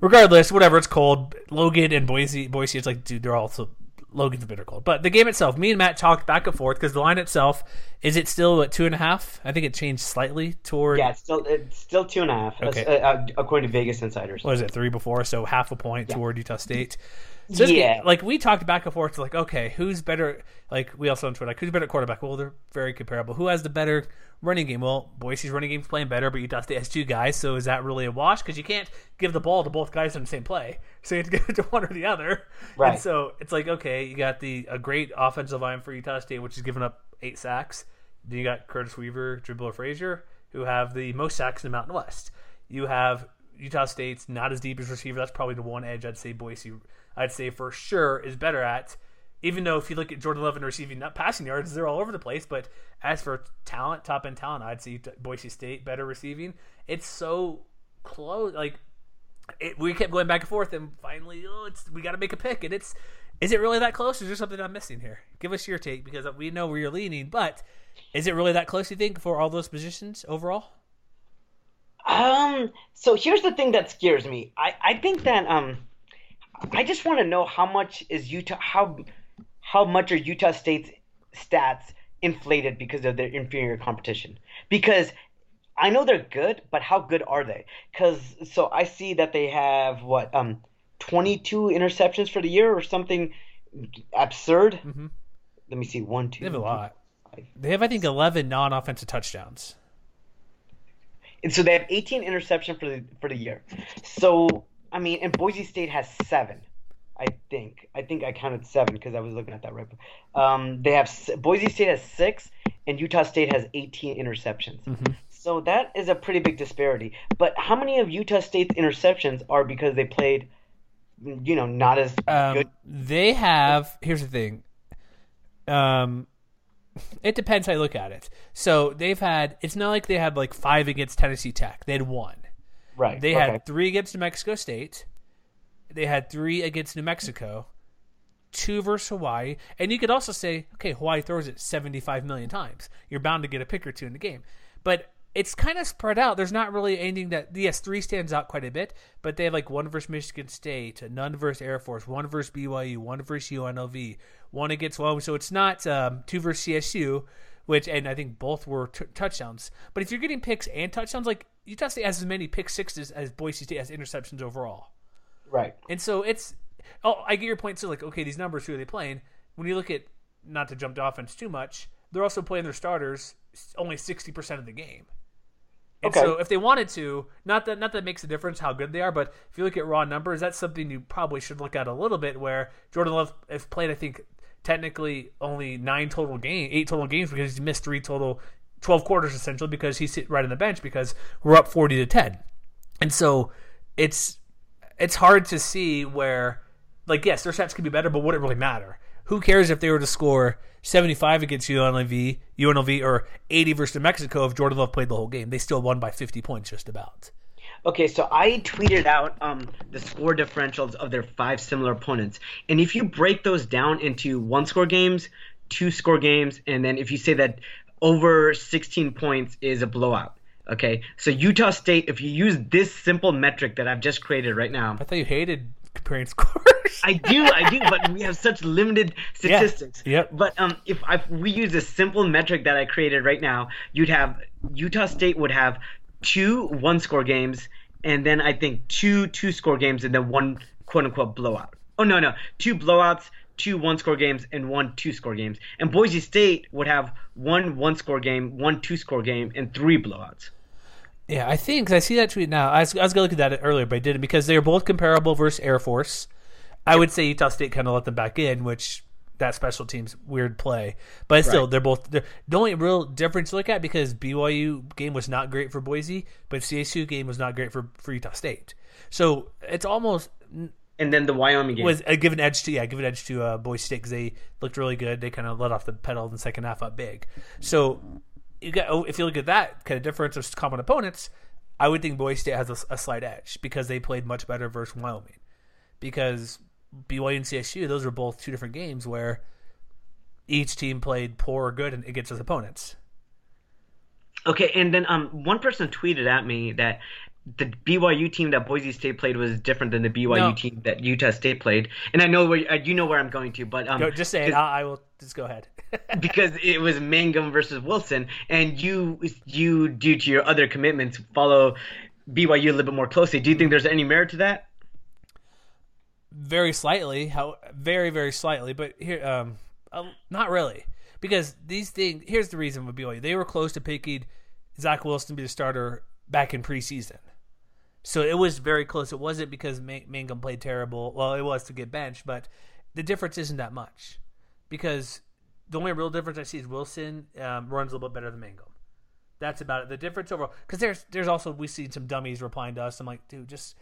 Regardless, whatever, it's cold. Logan and Boise, Boise, it's like, dude, they're also Logan's a bitter cold. But the game itself, me and Matt talked back and forth because the line itself is it still at two and a half? I think it changed slightly toward Yeah, it's still it's still two and a half, Okay. uh, uh, according to Vegas insiders. what is it three before, so half a point toward Utah State. So Yeah. game- like we talked back and forth, like okay, who's better? Like we also on Twitter, like who's better at quarterback? Well, they're very comparable. Who has the better running game? Well, Boise's running game's playing better, but Utah State has two guys, so is that really a wash? Because you can't give the ball to both guys in the same play, so you have to give it to one or the other. Right. And so it's like okay, you got the a great offensive line for Utah State, which has given up eight sacks. Then you got Curtis Weaver, Jabril Frazier, who have the most sacks in the Mountain West. You have Utah State's not as deep as receiver. That's probably the one edge I'd say Boise, I'd say for sure is better at. Even though if you look at Jordan Love and receiving, not passing yards, they're all over the place. But as for talent, top end talent, I'd say Boise State better receiving. It's so close. Like it, we kept going back and forth, and finally, oh, it's we got to make a pick. And it's is it really that close? Or is there something I'm missing here? Give us your take because we know where you're leaning, but is it really that close? You think for all those positions overall? Um. So here's the thing that scares me. I I think that um, I just want to know how much is Utah how how much are Utah State's stats inflated because of their inferior competition? Because I know they're good, but how good are they? Because so I see that they have what um, 22 interceptions for the year or something absurd. Mhm. Let me see. One, two. They have a lot. They have, I think, 11 non-offensive touchdowns. And so they have 18 interception for the for the year. So I mean, and Boise State has seven. I think. I think I counted seven because I was looking at that right. Um, they have Boise State has six, and Utah State has 18 interceptions. So that is a pretty big disparity. But how many of Utah State's interceptions are because they played, you know, not as Um, good? they have. Here's the thing. Um, it depends how you look at it. So they've had. It's not like they had like five against Tennessee Tech. They had one. Right. They okay. had three against New Mexico State. They had three against New Mexico. Two versus Hawaii, and you could also say, okay, Hawaii throws it seventy-five million times. You're bound to get a pick or two in the game, but it's kind of spread out. There's not really anything that yes, three stands out quite a bit, but they have like one versus Michigan State, none versus Air Force, one versus BYU, one versus UNLV, one against Wyoming. So it's not um, two versus CSU, which and I think both were t- touchdowns. But if you're getting picks and touchdowns, like Utah State has as many pick sixes as Boise State has interceptions overall. right. And so it's oh, I get your point So Like, okay, these numbers, who are they playing? When you look at not to jump to offense too much, they're also playing their starters only sixty percent of the game. And Okay. so if they wanted to, not that not that makes a difference how good they are, but if you look at raw numbers, that's something you probably should look at a little bit. Where Jordan Love has played, I think, technically only nine total game, eight total games because he missed three total, twelve quarters essentially because he's sitting right on the bench because we're up forty to ten, and so it's it's hard to see where, like, yes, their stats could be better, but would it really matter? Who cares if they were to score 75 against UNLV, UNLV or 80 versus Mexico if Jordan Love played the whole game? They still won by 50 points, just about. Okay, so I tweeted out um, the score differentials of their five similar opponents, and if you break those down into one score games, two score games, and then if you say that over 16 points is a blowout. Okay, so Utah State, if you use this simple metric that I've just created right now, I thought you hated comparing scores. I do, I do, but we have such limited statistics. Yeah, Yep. But um, if I, we use a simple metric that I created right now, you'd have Utah State would have two one-score games, and then I think two two-score games, and then one quote-unquote blowout. Oh no, no, two blowouts, two one-score games, and one two-score games. And Boise State would have one one-score game, one two-score game, and three blowouts. Yeah, I think I see that tweet now. I was, I was going to look at that earlier, but I didn't because they are both comparable versus Air Force. I would say Utah State kind of let them back in, which that special teams weird play, but still Right. they're both they're, the only real difference to look at because BYU game was not great for Boise, but CSU game was not great for for Utah State. So it's almost And then the Wyoming game. was a given edge to yeah, give an edge to uh, Boise State because they looked really good. They kind of let off the pedal in the second half up big. So you got oh, if you look at that kind of difference of common opponents, I would think Boise State has a, a slight edge because they played much better versus Wyoming. Because BYU and CSU, those are both two different games where each team played poor or good against its opponents. Okay, and then um, one person tweeted at me that the BYU team that Boise State played was different than the BYU No. team that Utah State played, and I know where uh, you know where I'm going to, but um, Go, just say it. I, I will just go ahead. because it was Mangum versus Wilson, and you you due to your other commitments follow BYU a little bit more closely. Do you think there's any merit to that? Very slightly how very very slightly but here um uh, not really. Because these things here's the reason with BYU they were close to picking Zach Wilson to be the starter back in preseason. So it was very close. It wasn't because Man- Mangum played terrible. Well it was to get benched but the difference isn't that much. Because the only real difference I see is Wilson um, runs a little bit better than Mangum. That's about it. The difference overall because there's there's also we see some dummies replying to us. I'm like dude just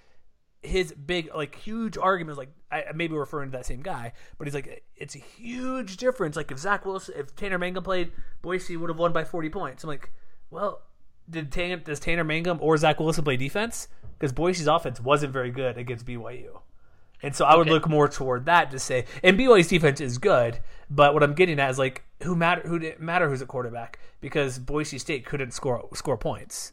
his big like huge argument is like I I may be referring to that same guy, but he's like it's a huge difference. Like if Zach Wilson, if Tanner Mangum played, Boise would have won by forty points. I'm like, well, did Tan, does Tanner Mangum or Zach Wilson play defense? Because Boise's offense wasn't very good against BYU, and so I would Okay. look more toward that to say. And BYU's defense is good, but what I'm getting at is like who matter who didn't matter who's a quarterback because Boise State couldn't score score points.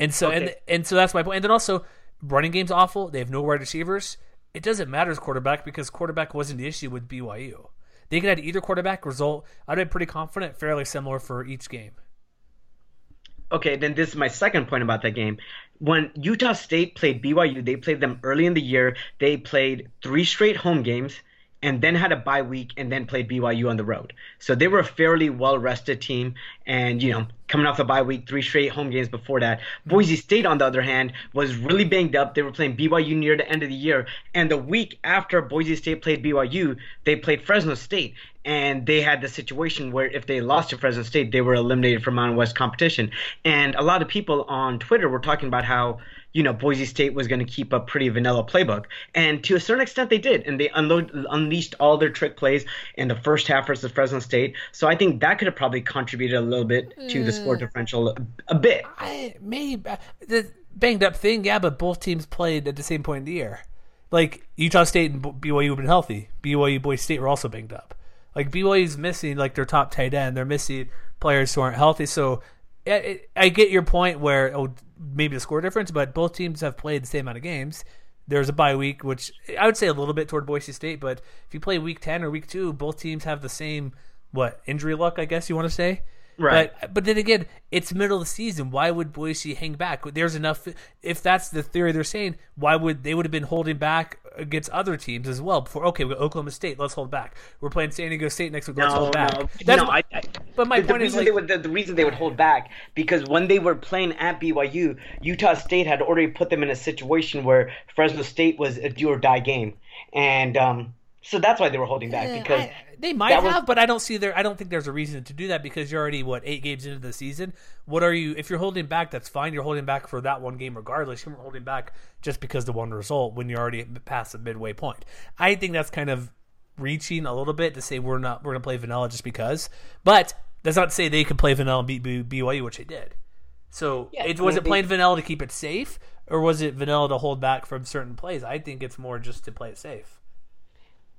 And so and and so that's my point. And then also running game's awful. They have no wide receivers. It doesn't matter as quarterback because quarterback wasn't the issue with BYU. They could have either quarterback result. I'd be pretty confident, fairly similar for each game. Okay, then this is my second point about that game. When Utah State played BYU, they played them early in the year. They played three straight home games, and then had a bye week and then played BYU on the road. So they were a fairly well rested team and you know coming off the bye week, three straight home games before that. Boise State on the other hand was really banged up. They were playing BYU near the end of the year and the week after Boise State played BYU, they played Fresno State and they had the situation where if they lost to Fresno State, they were eliminated from Mountain West competition. And a lot of people on Twitter were talking about how you know Boise State was going to keep a pretty vanilla playbook, and to a certain extent they did, and they unload, unleashed all their trick plays in the first half versus Fresno State. So I think that could have probably contributed a little bit to the score mm. differential, a, bit. I maybe uh, the banged up thing, yeah, but both teams played at the same point in the year. Like Utah State and BYU have been healthy. BYU, Boise State were also banged up. Like BYU's missing like their top tight end. They're missing players who aren't healthy. So I, I get your point where oh maybe the score difference, but both teams have played the same amount of games. There's a bye week, which I would say a little bit toward Boise State, but if you play week ten or week two, both teams have the same what injury luck, I guess you want to say. Right. But, but then again, it's middle of the season. Why would Boise hang back? There's enough. If that's the theory they're saying, why would they would have been holding back against other teams as well? Before okay, we got Oklahoma State. Let's hold back. We're playing San Diego State next week. Let's No, hold back. no, That's no. I, I, but my the, the point is like would the, the reason they would hold back because when they were playing at BYU, Utah State had already put them in a situation where Fresno State was a do or die game, and um, so that's why they were holding back because I- they might that was- have, but I don't see there. I don't think there's a reason to do that because you're already what eight games into the season. What are you? If you're holding back, that's fine. You're holding back for that one game regardless. You're holding back just because the one result when you're already past the midway point. I think that's kind of reaching a little bit to say we're not we're gonna play vanilla just because. But that's not to say they could play vanilla and beat BYU, which they did. So Yeah, it was it playing vanilla to keep it safe, or was it vanilla to hold back from certain plays? I think it's more just to play it safe.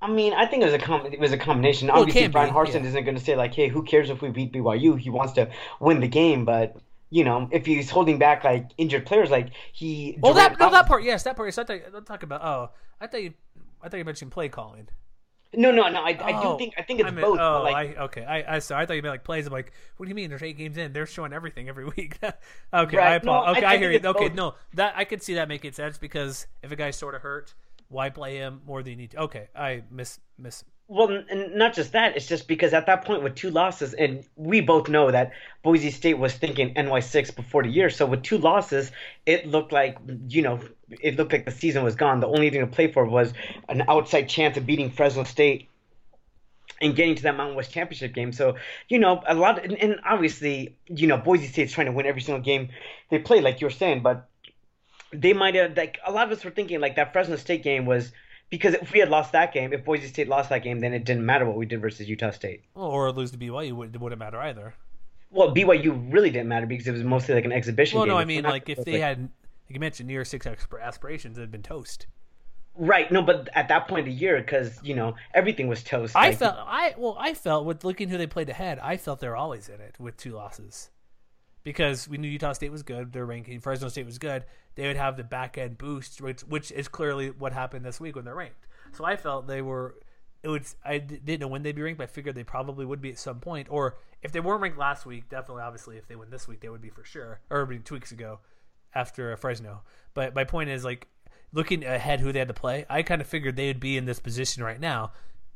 I mean, I think it was a com- it was a combination. it Obviously, be, Bryan Harsin yeah. isn't going to say like, "Hey, who cares if we beat BYU?" He wants to win the game, but you know, if he's holding back like injured players, like he. Well, that no, that part, yes, that part. Yes, I thought I'm talking about. Oh, I thought you, I thought you mentioned play calling. No, no, no. I, I Oh, do think I think it's I meant- both. Oh, like, I okay. I, I sorry. I thought you meant like plays. I'm like, what do you mean? There's eight games in. They're showing everything every week. okay, I Right. No, apologize. I- Okay, I I, hear you. Okay, both. no, that I could see that making sense because if a guy's sort of hurt, why play him more than you need to? Okay, I miss miss. Well, and not just that. It's just because at that point with two losses, and we both know that Boise State was thinking NY six before the year. So with two losses, it looked like you know it looked like the season was gone. The only thing to play for was an outside chance of beating Fresno State and getting to that Mountain West championship game. So you know a lot, and, and obviously you know Boise State's trying to win every single game they play, like you were saying, but they might have like a lot of us were thinking like that Fresno State game was because if we had lost that game, if Boise State lost that game, then it didn't matter what we did versus Utah State. Well, or lose to BYU it wouldn't matter either. Well, BYU really didn't matter because it was mostly like an exhibition Well, game. no, I mean like if they had, like you mentioned, New Year Six aspirations, it had been toast. right, no, but at that point of the year, because you know everything was toast. I like- felt I well I felt with looking who they played ahead, I felt they were always in it with two losses. Because we knew Utah State was good, their ranking, Fresno State was good, they would have the back end boost, which which is clearly what happened this week when they're ranked. So I felt they were it would I didn't know when they'd be ranked, but I figured they probably would be at some point. Or if they weren't ranked last week, definitely obviously if they win this week they would be for sure. Or two weeks ago after Fresno. But my point is like looking ahead who they had to play, I kind of figured they would be in this position right now,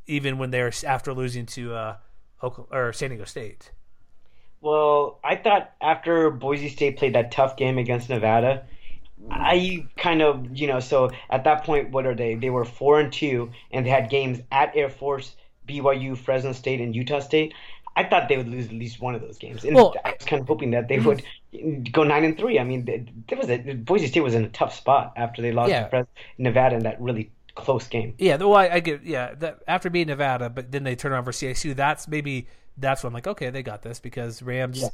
even when they were after losing to uh, Oklahoma, or San Diego State. Well, I thought after Boise State played that tough game against Nevada, I kind of, you know, so at that point, what are they? They were four and two, and they had games at Air Force, BYU, Fresno State, and Utah State. I thought they would lose at least one of those games, and Well- I was kind of hoping that they would go nine and three. I mean, there was a Boise State was in a tough spot after they lost Yeah. to Fres- Nevada in that really close game. Yeah, well, I, I get yeah. That, after beating Nevada, but then they turn around for CSU. That's maybe that's when I'm like, okay, they got this because Rams. Yeah,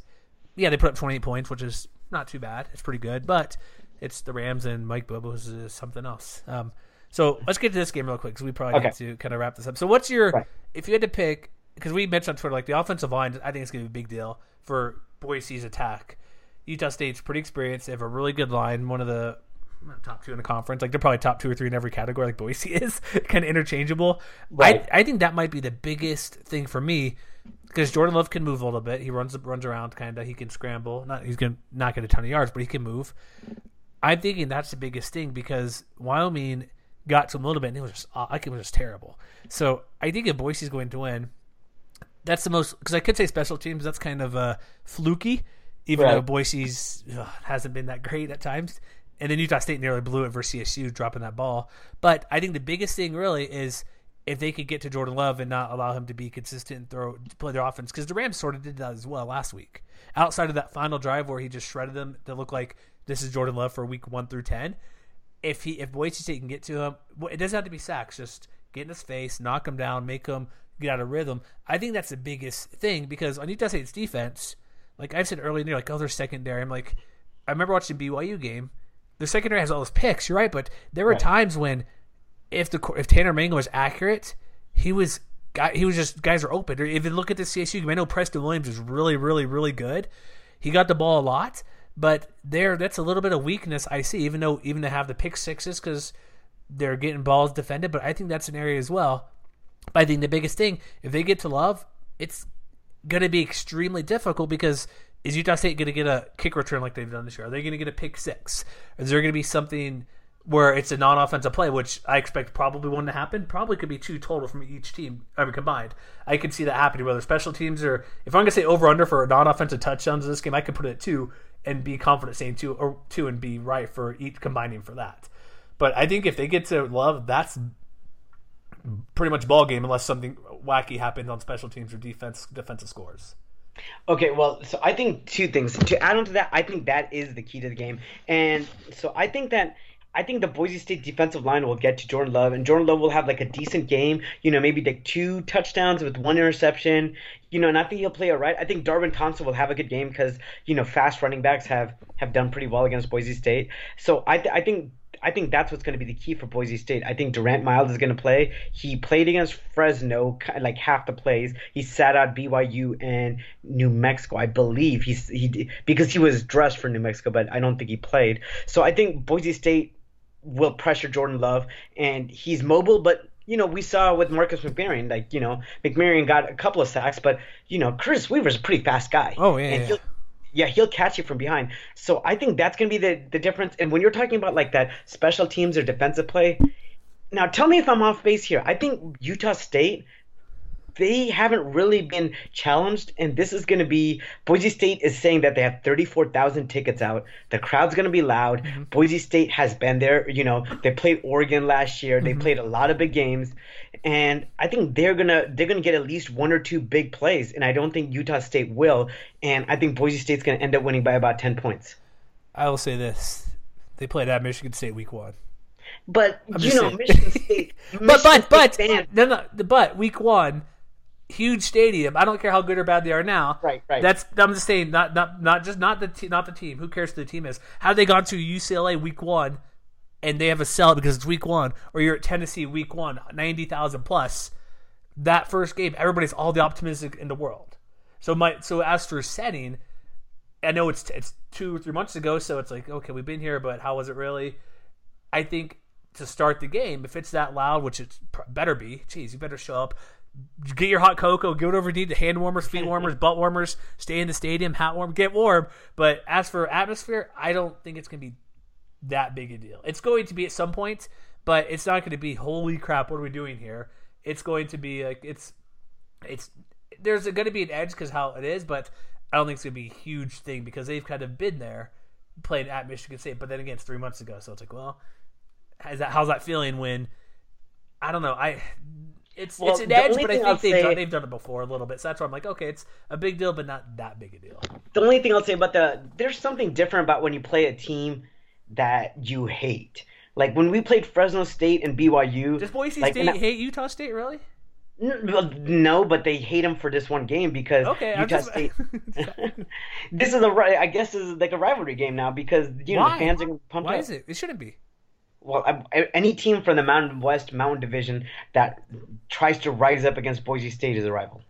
yeah, they put up 28 points, which is not too bad. It's pretty good, but it's the Rams and Mike Bobo's is something else. Um, so let's get to this game real quick because we probably need to kind of wrap this up. So what's your Right. if you had to pick because we mentioned on Twitter like the offensive line, I think it's going to be a big deal for Boise's attack. Utah State's pretty experienced. They have a really good line, one of the not top two in the conference. Like they're probably top two or three in every category, like Boise is, kind of interchangeable. Right. I I think that might be the biggest thing for me because Jordan Love can move a little bit. He runs runs around, kind of. He can scramble. Not he's gonna not get a ton of yards, but he can move. I'm thinking that's the biggest thing because Wyoming got to him a little bit, and it was just uh, like it was just terrible. So I think if Boise's going to win, that's the most because I could say special teams. That's kind of uh, fluky, even Right. though Boise's ugh, hasn't been that great at times. And then Utah State nearly blew it versus CSU, dropping that ball. But I think the biggest thing really is if they could get to Jordan Love and not allow him to be consistent and throw play their offense because the Rams sort of did that as well last week. Outside of that final drive where he just shredded them to look like this is Jordan Love for week one through ten. If he if Boise State can get to him, it doesn't have to be sacks. Just get in his face, knock him down, make him get out of rhythm. I think that's the biggest thing because on Utah State's defense, like I said earlier, they're like, oh, they're secondary. I'm like, I remember watching BYU game. The secondary has all those picks. You're right, but there were times when if the if Tanner Mangum was accurate, he was guy he was just guys are open. Or even look at the CSU game. I know Preston Williams is really, really, really good. He got the ball a lot, but there that's a little bit of weakness I see. Even though even to have the pick sixes because they're getting balls defended, but I think that's an area as well. But I think the biggest thing if they get to love, it's going to be extremely difficult because is Utah State going to get a kick return like they've done this year? Are they going to get a pick six? Is there going to be something where it's a non-offensive play, which I expect probably to happen? Probably could be two total from each team, I mean, combined. I could see that happening. Whether special teams or if I'm going to say over under for non-offensive touchdowns in this game, I could put it at two and be confident saying two or two and be right for each combining for that. But I think if they get to love, that's pretty much ball game unless something wacky happens on special teams or defense defensive scores. Okay, well, so I think two things. To add on to that, I think that is the key to the game. And so I think that I think the Boise State defensive line will get to Jordan Love, and Jordan Love will have like a decent game. You know, maybe like two touchdowns with one interception. You know, and I think he'll play all right. I think Darwin Thompson will have a good game because you know fast running backs have have done pretty well against Boise State. So I th- I think I think that's what's going to be the key for Boise State. I think Durrant Miles is going to play. He played against Fresno like half the plays. He sat out BYU and New Mexico, I believe. He's he because he was dressed for New Mexico, but I don't think he played. So I think Boise State will pressure Jordan Love, and he's mobile, but. You know, we saw with Marcus McMaryion, like, you know, McMaryion got a couple of sacks, but, you know, Chris Weaver's a pretty fast guy. Oh, yeah, And yeah. he'll- yeah, he'll catch you from behind. So I think that's going to be the, the difference. And when you're talking about like that special teams or defensive play, now tell me if I'm off base here. I think Utah State, they haven't really been challenged. And this is going to be Boise State is saying that they have 34,000 tickets out. The crowd's going to be loud. Mm-hmm. Boise State has been there. You know, they played Oregon last year. They mm-hmm. played a lot of big games. And I think they're gonna they're gonna get at least one or two big plays, and I don't think Utah State will. And I think Boise State's gonna end up winning by about ten points. I will say this: they played at Michigan State week one. But you know, saying. Michigan State. But Michigan but but State no no the but week one, huge stadium. I don't care how good or bad they are now. Right, right. That's I'm just saying not not not just not the te- not the team. Who cares who the team is? How they gone to UCLA week one, and they have a sell because it's week one, or you're at Tennessee week one, one, ninety thousand plus. That first game, everybody's all the optimistic in the world. So my so as for setting, I know it's it's two or three months ago, so it's like okay, we've been here, but how was it really? I think to start the game, if it's that loud, which it better be, geez, you better show up. Get your hot cocoa, give it over to hand warmers, feet warmers, butt warmers, stay in the stadium, hat warm, get warm. But as for atmosphere, I don't think it's going to be that big a deal. It's going to be at some point, but it's not going to be holy crap. What are we doing here? It's going to be like it's it's there's going to be an edge because how it is, but I don't think it's going to be a huge thing because they've kind of been there playing at Michigan State. But then again, it's three months ago, so it's like, well, how's that how's that feeling when I don't know I. It's, Well, it's an edge, but I think I'll they've, say- done, they've done it before a little bit. So that's why I'm like, okay, it's a big deal, but not that big a deal. the only thing I'll say about the there's something different about when you play a team that you hate. Like when we played Fresno State and BYU. Does Boise like, State I- hate Utah State really? No, but they hate him for this one game because Okay, Utah just- State. this is a I guess this is like a rivalry game now because you know Why? the fans are gonna pump Why up. is it? It shouldn't be. Well, I- any team from the Mountain West Mountain Division that tries to rise up against Boise State is a rival.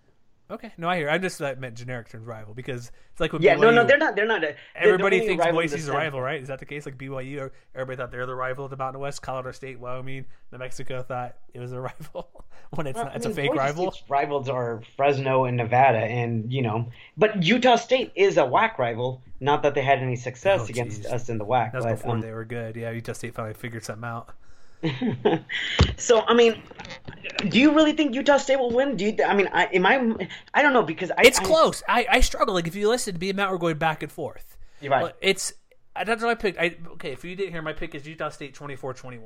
Okay, no, I hear. I just meant generic terms rival because it's like when Yeah, no, no, they're not. They're not. A, Everybody they're thinks rival in the Boise's a rival, right? Is that the case? Like BYU, or everybody thought they're the rival of the Mountain West. Colorado State, Wyoming, New Mexico thought it was a rival when it's Well, not. I It's mean, a fake Boise rival. State's rivals are Fresno and Nevada, and you know, but Utah State is a WAC rival. Not that they had any success Oh, against us in the WAC. That's but, before um, they were good. Yeah, Utah State finally figured something out. so I mean, do you really think Utah State will win? Do you? I mean, I am I. I don't know because I. It's I- close. I, I struggle. Like if you listen to me and Matt, we're going back and forth. You're right. Well, It's that's what I picked. I, okay, if you didn't hear, my pick is Utah State 24-21.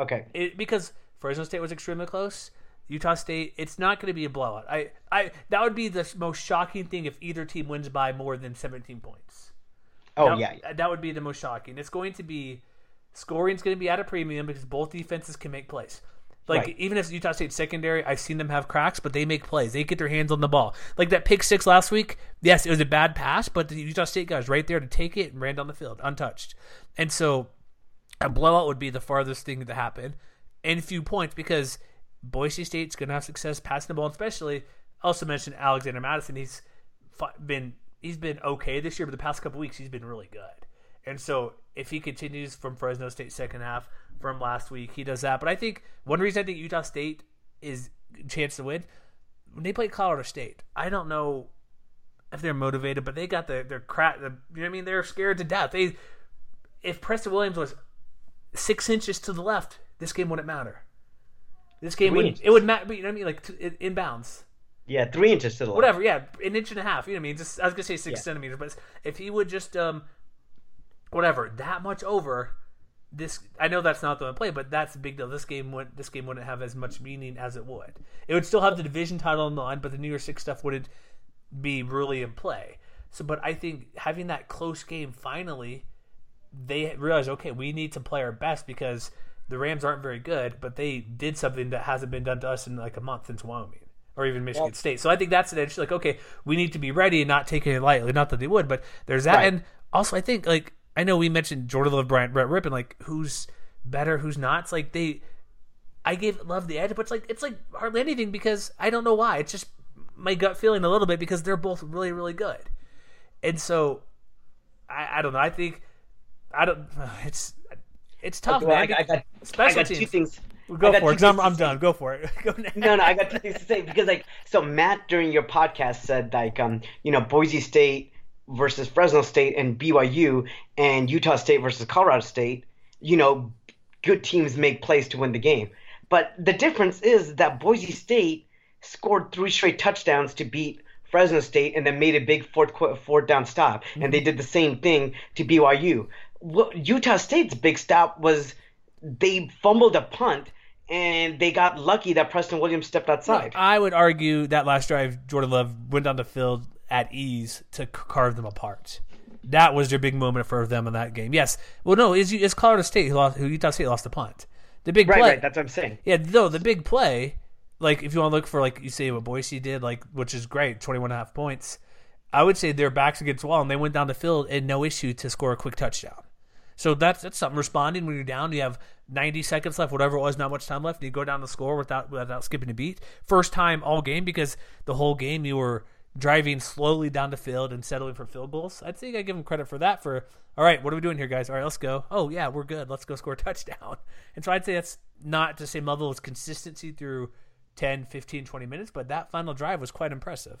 Okay. It, because Fresno State was extremely close. Utah State, it's not going to be a blowout. I, I that would be the most shocking thing if either team wins by more than 17 points. Oh That- yeah. that would be the most shocking. It's going to be scoring's going to be at a premium because both defenses can make plays. Like Right. even if Utah State secondary, I've seen them have cracks, but they make plays. They get their hands on the ball. Like that pick six last week. Yes, it was a bad pass, but the Utah State guys right there to take it and ran down the field untouched. And so a blowout would be the farthest thing to happen in a few points because Boise State's going to have success passing the ball, especially. Also mentioned Alexander Madison. He's been he's been okay this year, but the past couple weeks he's been really good. And so if he continues from Fresno State second half from last week, he does that. But I think one reason I think Utah State is chance to win when they play Colorado State. I don't know if they're motivated, but they got the their crap. The, you know what I mean? They're scared to death. They if Preston Williams was six inches to the left, this game wouldn't matter. This game Three would it would matter. You know what I mean? Like t- inbounds, Yeah, three inches to the left. whatever. Yeah, an inch and a half. You know what I mean? Just I was gonna say six Yeah. centimeters, but if he would just um, whatever that much over. This I know that's not the one play, but that's a big deal. This game would this game wouldn't have as much meaning as it would. It would still have the division title on the line, but the New Year's Six stuff wouldn't be really in play. So, but I think having that close game finally, they realize okay, we need to play our best because the Rams aren't very good, but they did something that hasn't been done to us in like a month since Wyoming or even Michigan Well- State. So I think that's an edge. Like, okay, we need to be ready and not take it lightly. Not that they would, but there's that. Right. And also, I think like I know we mentioned Jordan Love, Bryant, Brett Rypien, like who's better, who's not. It's like they, I gave Love the edge, but it's like it's like hardly anything because I don't know why. It's just my gut feeling a little bit because they're both really really good, and so I, I don't know. I think I don't. It's it's tough, Well, I, man. I got, I Special got two things. I Go got for it. 'cause I'm, I'm done. Go for it. Go. No, no, I got two things to say because like so Matt during your podcast said like um you know Boise State versus Fresno State and BYU and Utah State versus Colorado State, you know, good teams make plays to win the game. But the difference is that Boise State scored three straight touchdowns to beat Fresno State and then made a big fourth fourth down stop, and they did the same thing to BYU. Utah State's big stop was they fumbled a punt and they got lucky that Preston Williams stepped outside. I would argue that last drive, Jordan Love went down the field at ease to carve them apart. That was their big moment for them in that game. Yes. Well, no, it's, it's Colorado State who lost. Who Utah State lost the punt. The big right, play. right. That's what I'm saying. Yeah, no, the big play, like if you want to look for like you say what Boise did, like which is great, 21 and a half points. I would say their backs against the wall and they went down the field and no issue to score a quick touchdown. So that's that's something responding when you're down, you have 90 seconds left, whatever it was, not much time left, and you go down the score without without skipping a beat. First time all game because the whole game you were driving slowly down the field and settling for field goals. I think I give him credit for that for all right, what are we doing here, guys? All right, let's go. Oh yeah, we're good. Let's go score a touchdown. And so I'd say that's not the same level as consistency through 10, 15, 20 minutes, but that final drive was quite impressive.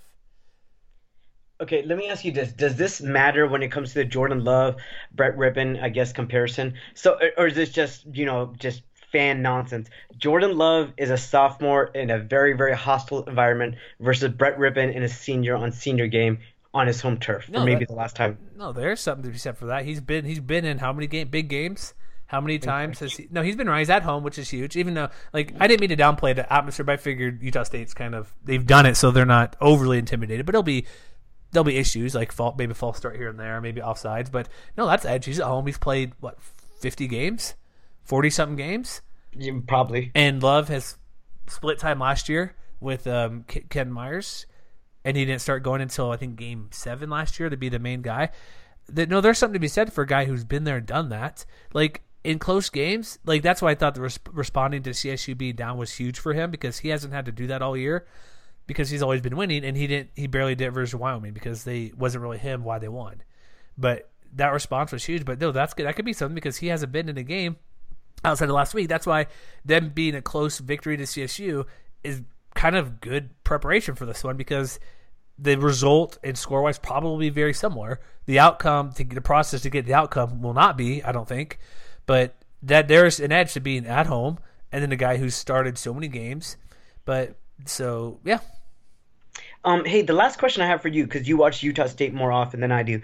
Okay, let me ask you this: Does this matter when it comes to the Jordan Love, Brett Rypien, I guess comparison? So, or is this just you know just fan nonsense? Jordan Love is a sophomore in a very very hostile environment versus Brett Rypien in a senior on senior game on his home turf No, for maybe that- the last time. No, there's something to be said for that. He's been he's been in how many game big games? How many times has he? No, he's been right. He's at home, which is huge. Even though, like, I didn't mean to downplay the atmosphere, but I figured Utah State's kind of they've done it, so they're not overly intimidated. But it'll be there'll be issues like fault, maybe false start here and there, maybe offsides. But no, that's edge. He's at home. He's played what fifty games, forty something games, You, probably. and Love has split time last year with um, Kent Myers, and he didn't start going until I think game seven last year to be the main guy. That no, there's something to be said for a guy who's been there and done that. Like in close games, like that's why I thought the res- responding to CSU being down was huge for him because he hasn't had to do that all year because he's always been winning and he didn't he barely did it versus Wyoming because they wasn't really him why they won. But that response was huge. But no, that's good. That could be something because he hasn't been in a game outside of last week. That's why them being a close victory to CSU is kind of good preparation for this one because the result and score wise probably very similar. The outcome to the process to get the outcome will not be, I don't think, but that there's an edge to being at home, and then a guy who's started so many games. But so yeah, Um, hey, the last question I have for you, because you watch Utah State more often than I do.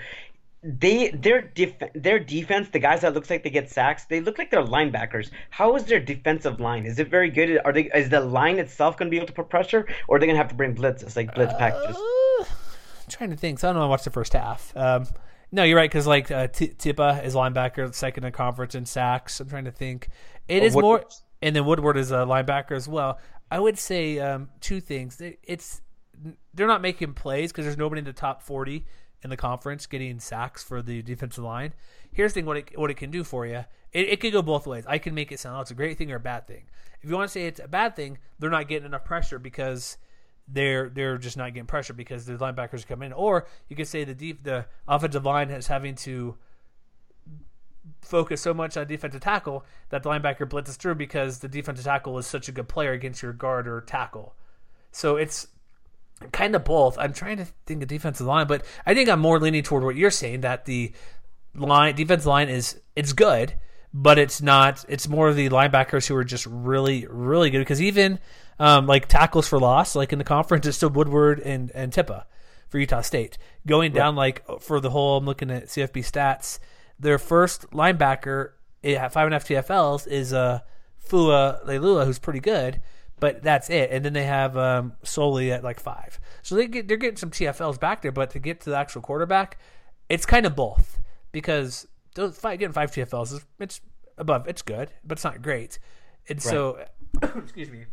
They their def- their defense, the guys that looks like they get sacks, they look like they're linebackers. How is their defensive line? Is it very good? Are they is the line itself going to be able to put pressure, or are they going to have to bring blitzes like blitz packages? Uh, I'm trying to think. So I don't know. I watched the first half. Um, no, you're right because like uh, T- Tipa is linebacker, second in conference in sacks. I'm trying to think. It is more, and then Woodward is a linebacker as well. I would say um, two things. It's they're not making plays because there's nobody in the top 40 in the conference getting sacks for the defensive line. Here's the thing: what it what it can do for you. It, it could go both ways. I can make it sound like it's a great thing or a bad thing. If you want to say it's a bad thing, they're not getting enough pressure because they're they're just not getting pressure because the linebackers come in. Or you could say the deep the offensive line is having to focus so much on defensive tackle that the linebacker blitzes through because the defensive tackle is such a good player against your guard or tackle. So it's kind of both. I'm trying to think of defensive line, but I think I'm more leaning toward what you're saying that the line defense line is it's good, but it's not. It's more of the linebackers who are just really really good because even um, like tackles for loss, like in the conference, it's still Woodward and and Tipa for Utah State going down like for the whole. I'm looking at CFB stats. Their first linebacker at five and a half TFLs is uh, Fua Leilua, who's pretty good but that's it. And then they have um, Solely at like five. So they get they're getting some TFLs back there, but to get to the actual quarterback, it's kind of both because those five, getting five TFLs is it's above, it's good, but it's not great. And so, excuse me.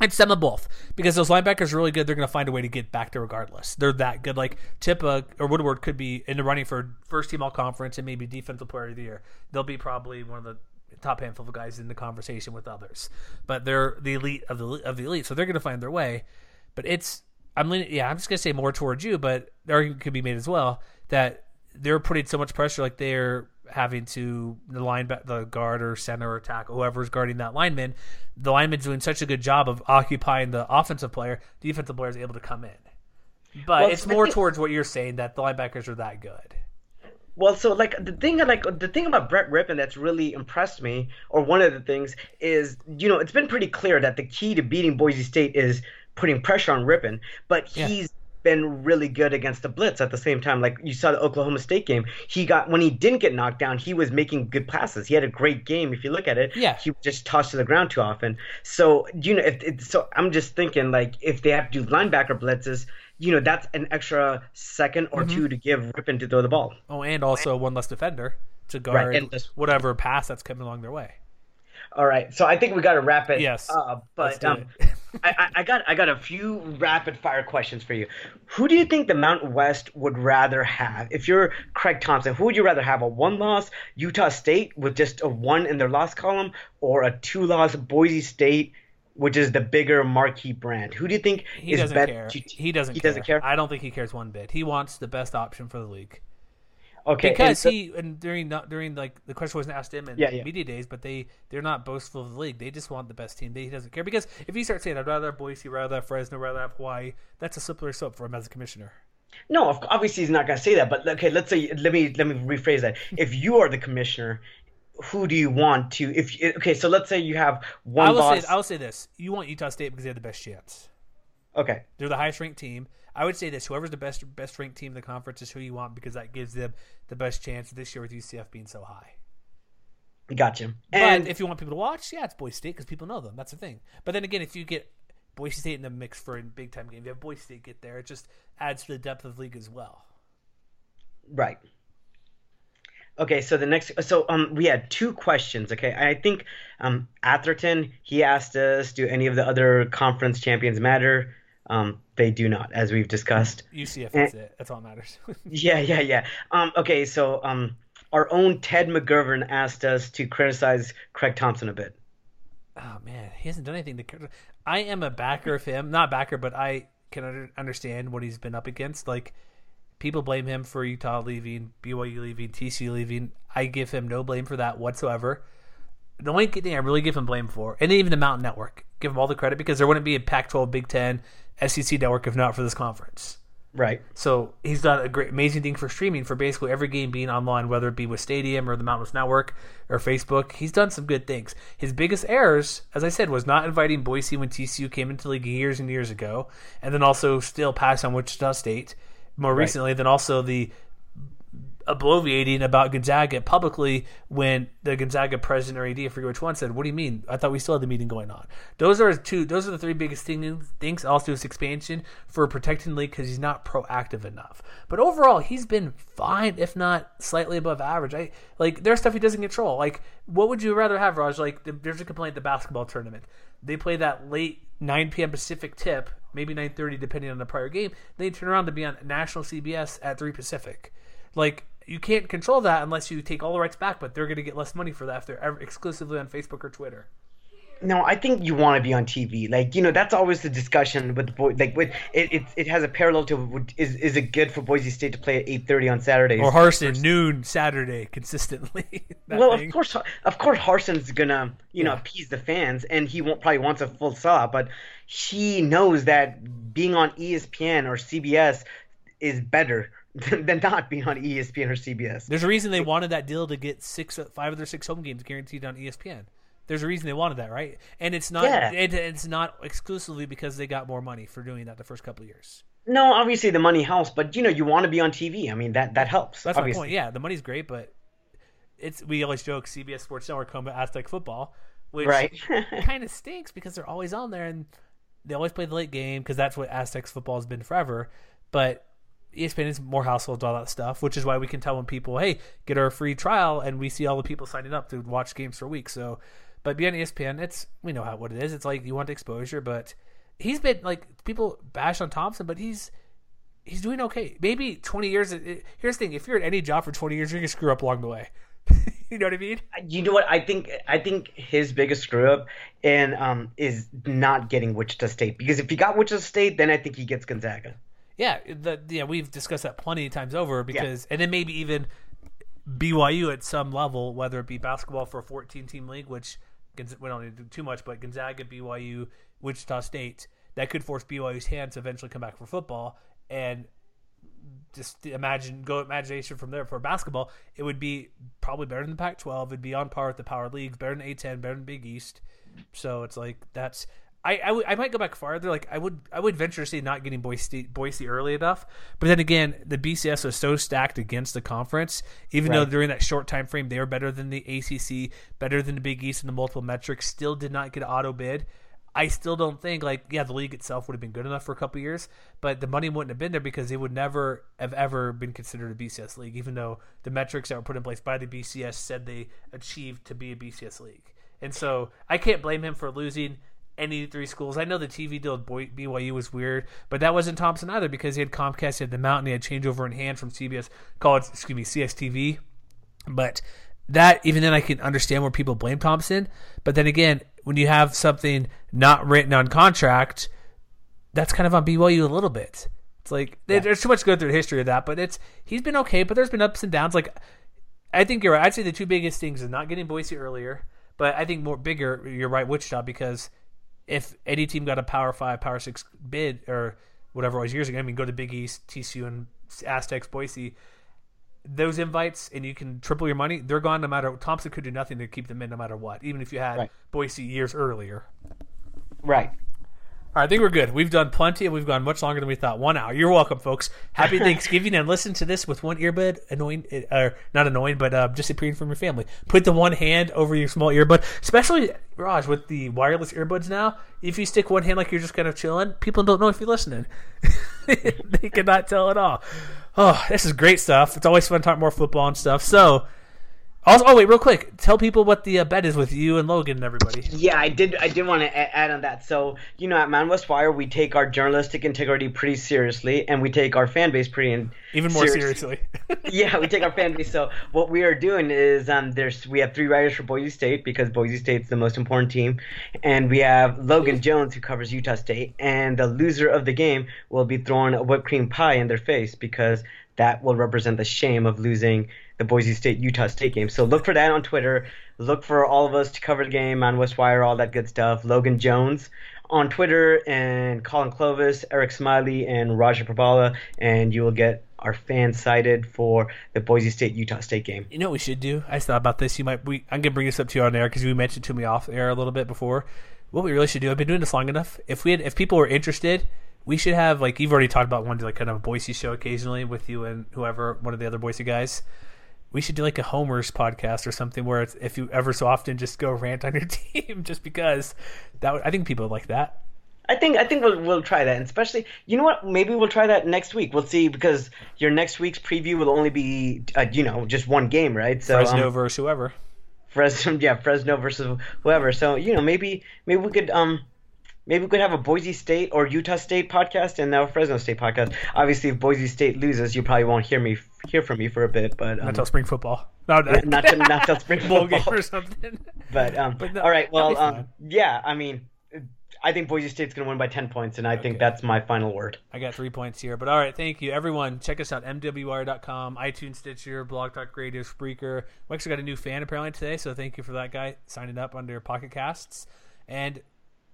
It's some of both because those linebackers are really good. They're going to find a way to get back there regardless. They're that good. Like Tipa or Woodward could be in the running for first team all conference and maybe defensive player of the year. They'll be probably one of the top handful of guys in the conversation with others. But they're the elite of the of the elite, so they're going to find their way. But it's I'm leaning, yeah, I'm just going to say more towards you, but the argument could be made as well that they're putting so much pressure, like they're having to the line back the guard or center or tackle whoever's guarding that lineman. The lineman's doing such a good job of occupying the offensive player. The defensive player is able to come in. But Well, it's more towards what you're saying that the linebackers are that good. Well, so like the thing, like the thing about Brett Rypien that's really impressed me, or one of the things is, you know, it's been pretty clear that the key to beating Boise State is putting pressure on Rypien, but Yeah. he's been really good against the blitz at the same time. Like you saw the Oklahoma State game, he got when he didn't get knocked down, he was making good passes. He had a great game if you look at it. Yeah. he just tossed to the ground too often. So you know, if so, I'm just thinking like if they have to do linebacker blitzes. You know that's an extra second or Mm-hmm. two to give Rypien to throw the ball. Oh, and also one less defender to guard and this- whatever pass that's coming along their way. All right, so I think we got to wrap it. Yes. Let's but um, I- I got I got a few rapid fire questions for you. Who do you think the Mountain West would rather have? If you're Craig Thompson, who would you rather have? A one loss Utah State with just a one in their loss column, or a two loss Boise State, which is the bigger marquee brand? Who do you think He is doesn't better? care. He doesn't. He care. doesn't care. I don't think he cares one bit. He wants the best option for the league Okay, and because so- he and during not during like the question wasn't asked him in Yeah, yeah. media days, but they they're not boastful of the league. They just want the best team. They, he doesn't care because if you start saying I'd rather have Boise, rather have Fresno, rather have Hawaii, that's a slippery slope for him as a commissioner. No, obviously he's not going to say that. But okay, let's say let me let me rephrase that. If you are the commissioner, who do you want to? If okay, so let's say you have one I will loss. say I will say this: you want Utah State because they have the best chance. okay, They're the highest ranked team. I would say this: whoever's the best best ranked team in the conference is who you want because that gives them the best chance this year with UCF being so high. gotcha. And But if you want people to watch, yeah, it's Boise State because people know them. That's the thing. But then again, if you get Boise State in the mix for a big time game, if you have Boise State get there. It just adds to the depth of the league as well. right. Okay, so the next, so um, we had two questions. Okay, I think um, Atherton he asked us, do any of the other conference champions matter? Um, they do not, as we've discussed. UCF, that's it. That's all that matters. Yeah, yeah, yeah. Um, okay, so um, our own Ted McGovern asked us to criticize Craig Thompson a bit. oh man, he hasn't done anything to. I am a backer of him, not backer, but I can under, understand what he's been up against. Like people blame him for Utah leaving, BYU leaving, TCU leaving. I give him no blame for that whatsoever. The only thing I really give him blame for, and even the Mountain Network, give him all the credit because there wouldn't be a Pac-12, Big Ten, SEC network if not for this conference. Right. So he's done a great, amazing thing for streaming for basically every game being online, whether it be with Stadium or the Mountain West Network or Facebook. He's done some good things. His biggest errors, as I said, was not inviting Boise when TCU came into the league years and years ago, and then also still passed on Wichita State more recently. than also the bloviating about Gonzaga publicly when the Gonzaga president or AD, I forget which one, said, "What do you mean? I thought we still had the meeting going on." Those are two. Those are the three biggest thing, things. Also, his expansion for protecting Lee because he's not proactive enough. But overall, he's been fine, if not slightly above average. I like there's stuff he doesn't control. Like, what would you rather have, Raj? Like, there's a complaint at the basketball tournament. They play that late 9 p.m. Pacific tip, maybe 9:30 depending on the prior game. They turn around to be on national CBS at 3 Pacific. Like you can't control that unless you take all the rights back, but they're going to get less money for that if they're ever exclusively on Facebook or Twitter. No, I think you want to be on TV. Like you know, that's always the discussion with the boy. Like with it, it, it has a parallel to is is it good for Boise State to play at eight thirty on Saturdays? Or Harsin noon Saturday consistently. Well, thing. of course, of course, Harsin's gonna you know Yeah. appease the fans, and he won't probably wants a full saw, but he knows that being on ESPN or CBS is better than not being on ESPN or CBS. There's a reason they wanted that deal to get six, five of their six home games guaranteed on ESPN. There's a reason they wanted that, right? And it's not, Yeah. it, it's not exclusively because they got more money for doing that the first couple of years. No, obviously the money helps, but you know you want to be on TV. I mean that that helps. That's obviously. my point. Yeah, the money's great, but it's we always joke CBS Sports Network to Aztec football, which Right. kind of stinks because they're always on there and they always play the late game because that's what Aztecs football has been forever. But ESPN is more households, all that stuff, which is why we can tell when people, hey, get our free trial, and we see all the people signing up to watch games for a week. So, but beyond E ESPN, it's we know how what it is. It's like you want exposure, but he's been like people bash on Thompson, but he's he's doing okay. Maybe twenty years. It, here's the thing: if you're at any job for twenty years, you're gonna screw up along the way. you know what I mean? you know what I think I think his biggest screw up and um is not getting Wichita State because if he got Wichita State then I think he gets Gonzaga. Yeah, the, yeah, we've discussed that plenty of times over because, and then maybe even BYU at some level, whether it be basketball for a 14 team league, which We don't need to do too much, but Gonzaga, BYU, Wichita State, that could force BYU's hands to eventually come back for football. And just imagine, go imagination from there for basketball, it would be probably better than the Pac 12. It'd be on par with the power leagues, better than A10, better than Big East. So it's like, that's. I, I, might go back farther. Like I would I would venture to say not getting Boise Boise early enough, but then again, the BCS was so stacked against the conference. Even though during that short time frame they were better than the ACC, better than the Big East in the multiple metrics, still did not get auto bid. I still don't think like yeah the league itself would have been good enough for a couple years, but the money wouldn't have been there because it would never have ever been considered a BCS league, even though the metrics that were put in place by the BCS said they achieved to be a BCS league. And so I can't blame him for losing any three schools. I know the TV deal with BYU was weird, but that wasn't Thompson either because he had Comcast, he had the Mountain, he had changeover in hand from CBS, college, excuse me, CSTV. But that even then I can understand where people blame Thompson. But then again, when you have something not written on contract, that's kind of on BYU a little bit. It's like there- there's too much to go through the history of that, but it's he's been okay, but there's been ups and downs. Like I think you're right. I'd say the two biggest things is not getting Boise earlier, but I think more bigger. You're right, Wichita, because if any team got a Power Five, Power Six bid or whatever it was years ago, I mean, go to Big East, TCU, and Aztecs, Boise. Those invites and you can triple your money. They're gone no matter. What Thompson could do nothing to keep them in no matter what, even if you had Right. Boise years earlier. Right. All right, I think we're good. We've done plenty, and we've gone much longer than we thought. One hour. You're welcome, folks. Happy Thanksgiving, and listen to this with one earbud, annoying, or not annoying, but uh, disappearing from your family. Put the one hand over your small earbud, especially Raj with the wireless earbuds now. If you stick one hand like you're just kind of chilling, people don't know if you're listening. they cannot tell at all. Oh, this is great stuff. It's always fun to talk more football and stuff. So, also, oh wait, real quick, tell people what the uh, bet is with you and Logan and everybody. Yeah, I did. I did want to add on that. So, you know, at Mountain West Wire, we take our journalistic integrity pretty seriously, and we take our fan base pretty in, Even more serious- seriously. yeah, we take our fan base. So what we are doing is um, there's we have three writers for Boise State because Boise State's the most important team, and we have Logan Jones who covers Utah State, and the loser of the game will be throwing a whipped cream pie in their face because that will represent the shame of losing the Boise State Utah State game. So look for that on Twitter. Look for all of us to cover the game on West Wire, all that good stuff. Logan Jones on Twitter and Colin Clovis, Eric Smiley, and Roger Prabala, and you will get our fans cited for the Boise State Utah State game. You know what we should do? I thought about this. You might. We, I'm gonna bring this up to you on air because you mentioned to me off air a little bit before. What we really should do. I've been doing this long enough. If we had, if people were interested, we should have like you've already talked about one like kind of a Boise show occasionally with you and whoever one of the other Boise guys. We should do like a Homer's podcast or something where it's, if you ever so often just go rant on your team just because that would, I think people would like that. I think I think we'll we'll try that, and especially you know what? Maybe we'll try that next week. We'll see because your next week's preview will only be uh, you know just one game, right? So Fresno um, versus whoever. Fresno, yeah, Fresno versus whoever. So you know maybe maybe we could um maybe we could have a Boise State or Utah State podcast and now a Fresno State podcast. Obviously, if Boise State loses, you probably won't hear me hear from me for a bit, but um, Not till spring football. No, no. not till, not till spring bowl game or something. But um, But no, all right, well, um, yeah, I mean, I think Boise State's gonna win by ten points, and I think that's my final word. I got three points here. But all right, thank you. Everyone, check us out, MWR.com, iTunes, Stitcher, Blog Talk Radio, Spreaker. We actually got a new fan apparently today, so thank you for that guy signing up under Pocket Casts. And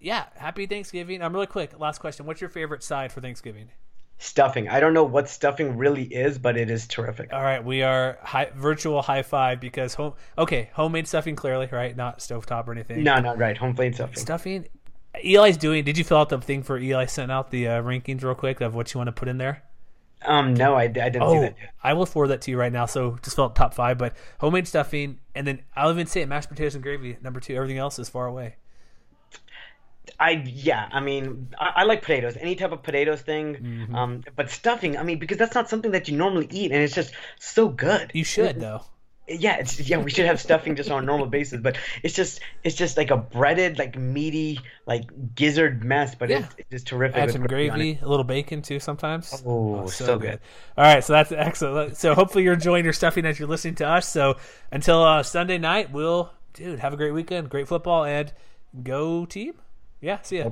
yeah, happy Thanksgiving. I'm really quick. Last question. What's your favorite side for Thanksgiving? Stuffing. I don't know what stuffing really is, but it is terrific. All right, we are high, virtual high five because home. Okay, homemade stuffing clearly, right? Not stovetop or anything. No, no, right. Home plate stuffing. Stuffing. Eli's doing. Did you fill out the thing for Eli? Sent out the uh, rankings real quick of what you want to put in there. Um, no, I, I didn't see Oh, that yet. I will forward that to you right now. So just fill out top five, but homemade stuffing, and then I'll even say it mashed potatoes and gravy number two. Everything else is far away. I yeah, I mean, I, I like potatoes, any type of potatoes thing. Mm-hmm. Um, but stuffing, I mean, because that's not something that you normally eat, and it's just so good. You should though. Yeah, it's yeah, we should have stuffing just on a normal basis, but it's just it's just like a breaded, like meaty, like gizzard mess, but Yeah. it's, it's just terrific. Add some gravy on it. gravy, a little bacon too sometimes. Oh, so good. All right, so that's excellent. So hopefully you're enjoying your stuffing as you're listening to us. So until uh, Sunday night, we'll dude have a great weekend, great football, and go team. Yeah, see ya.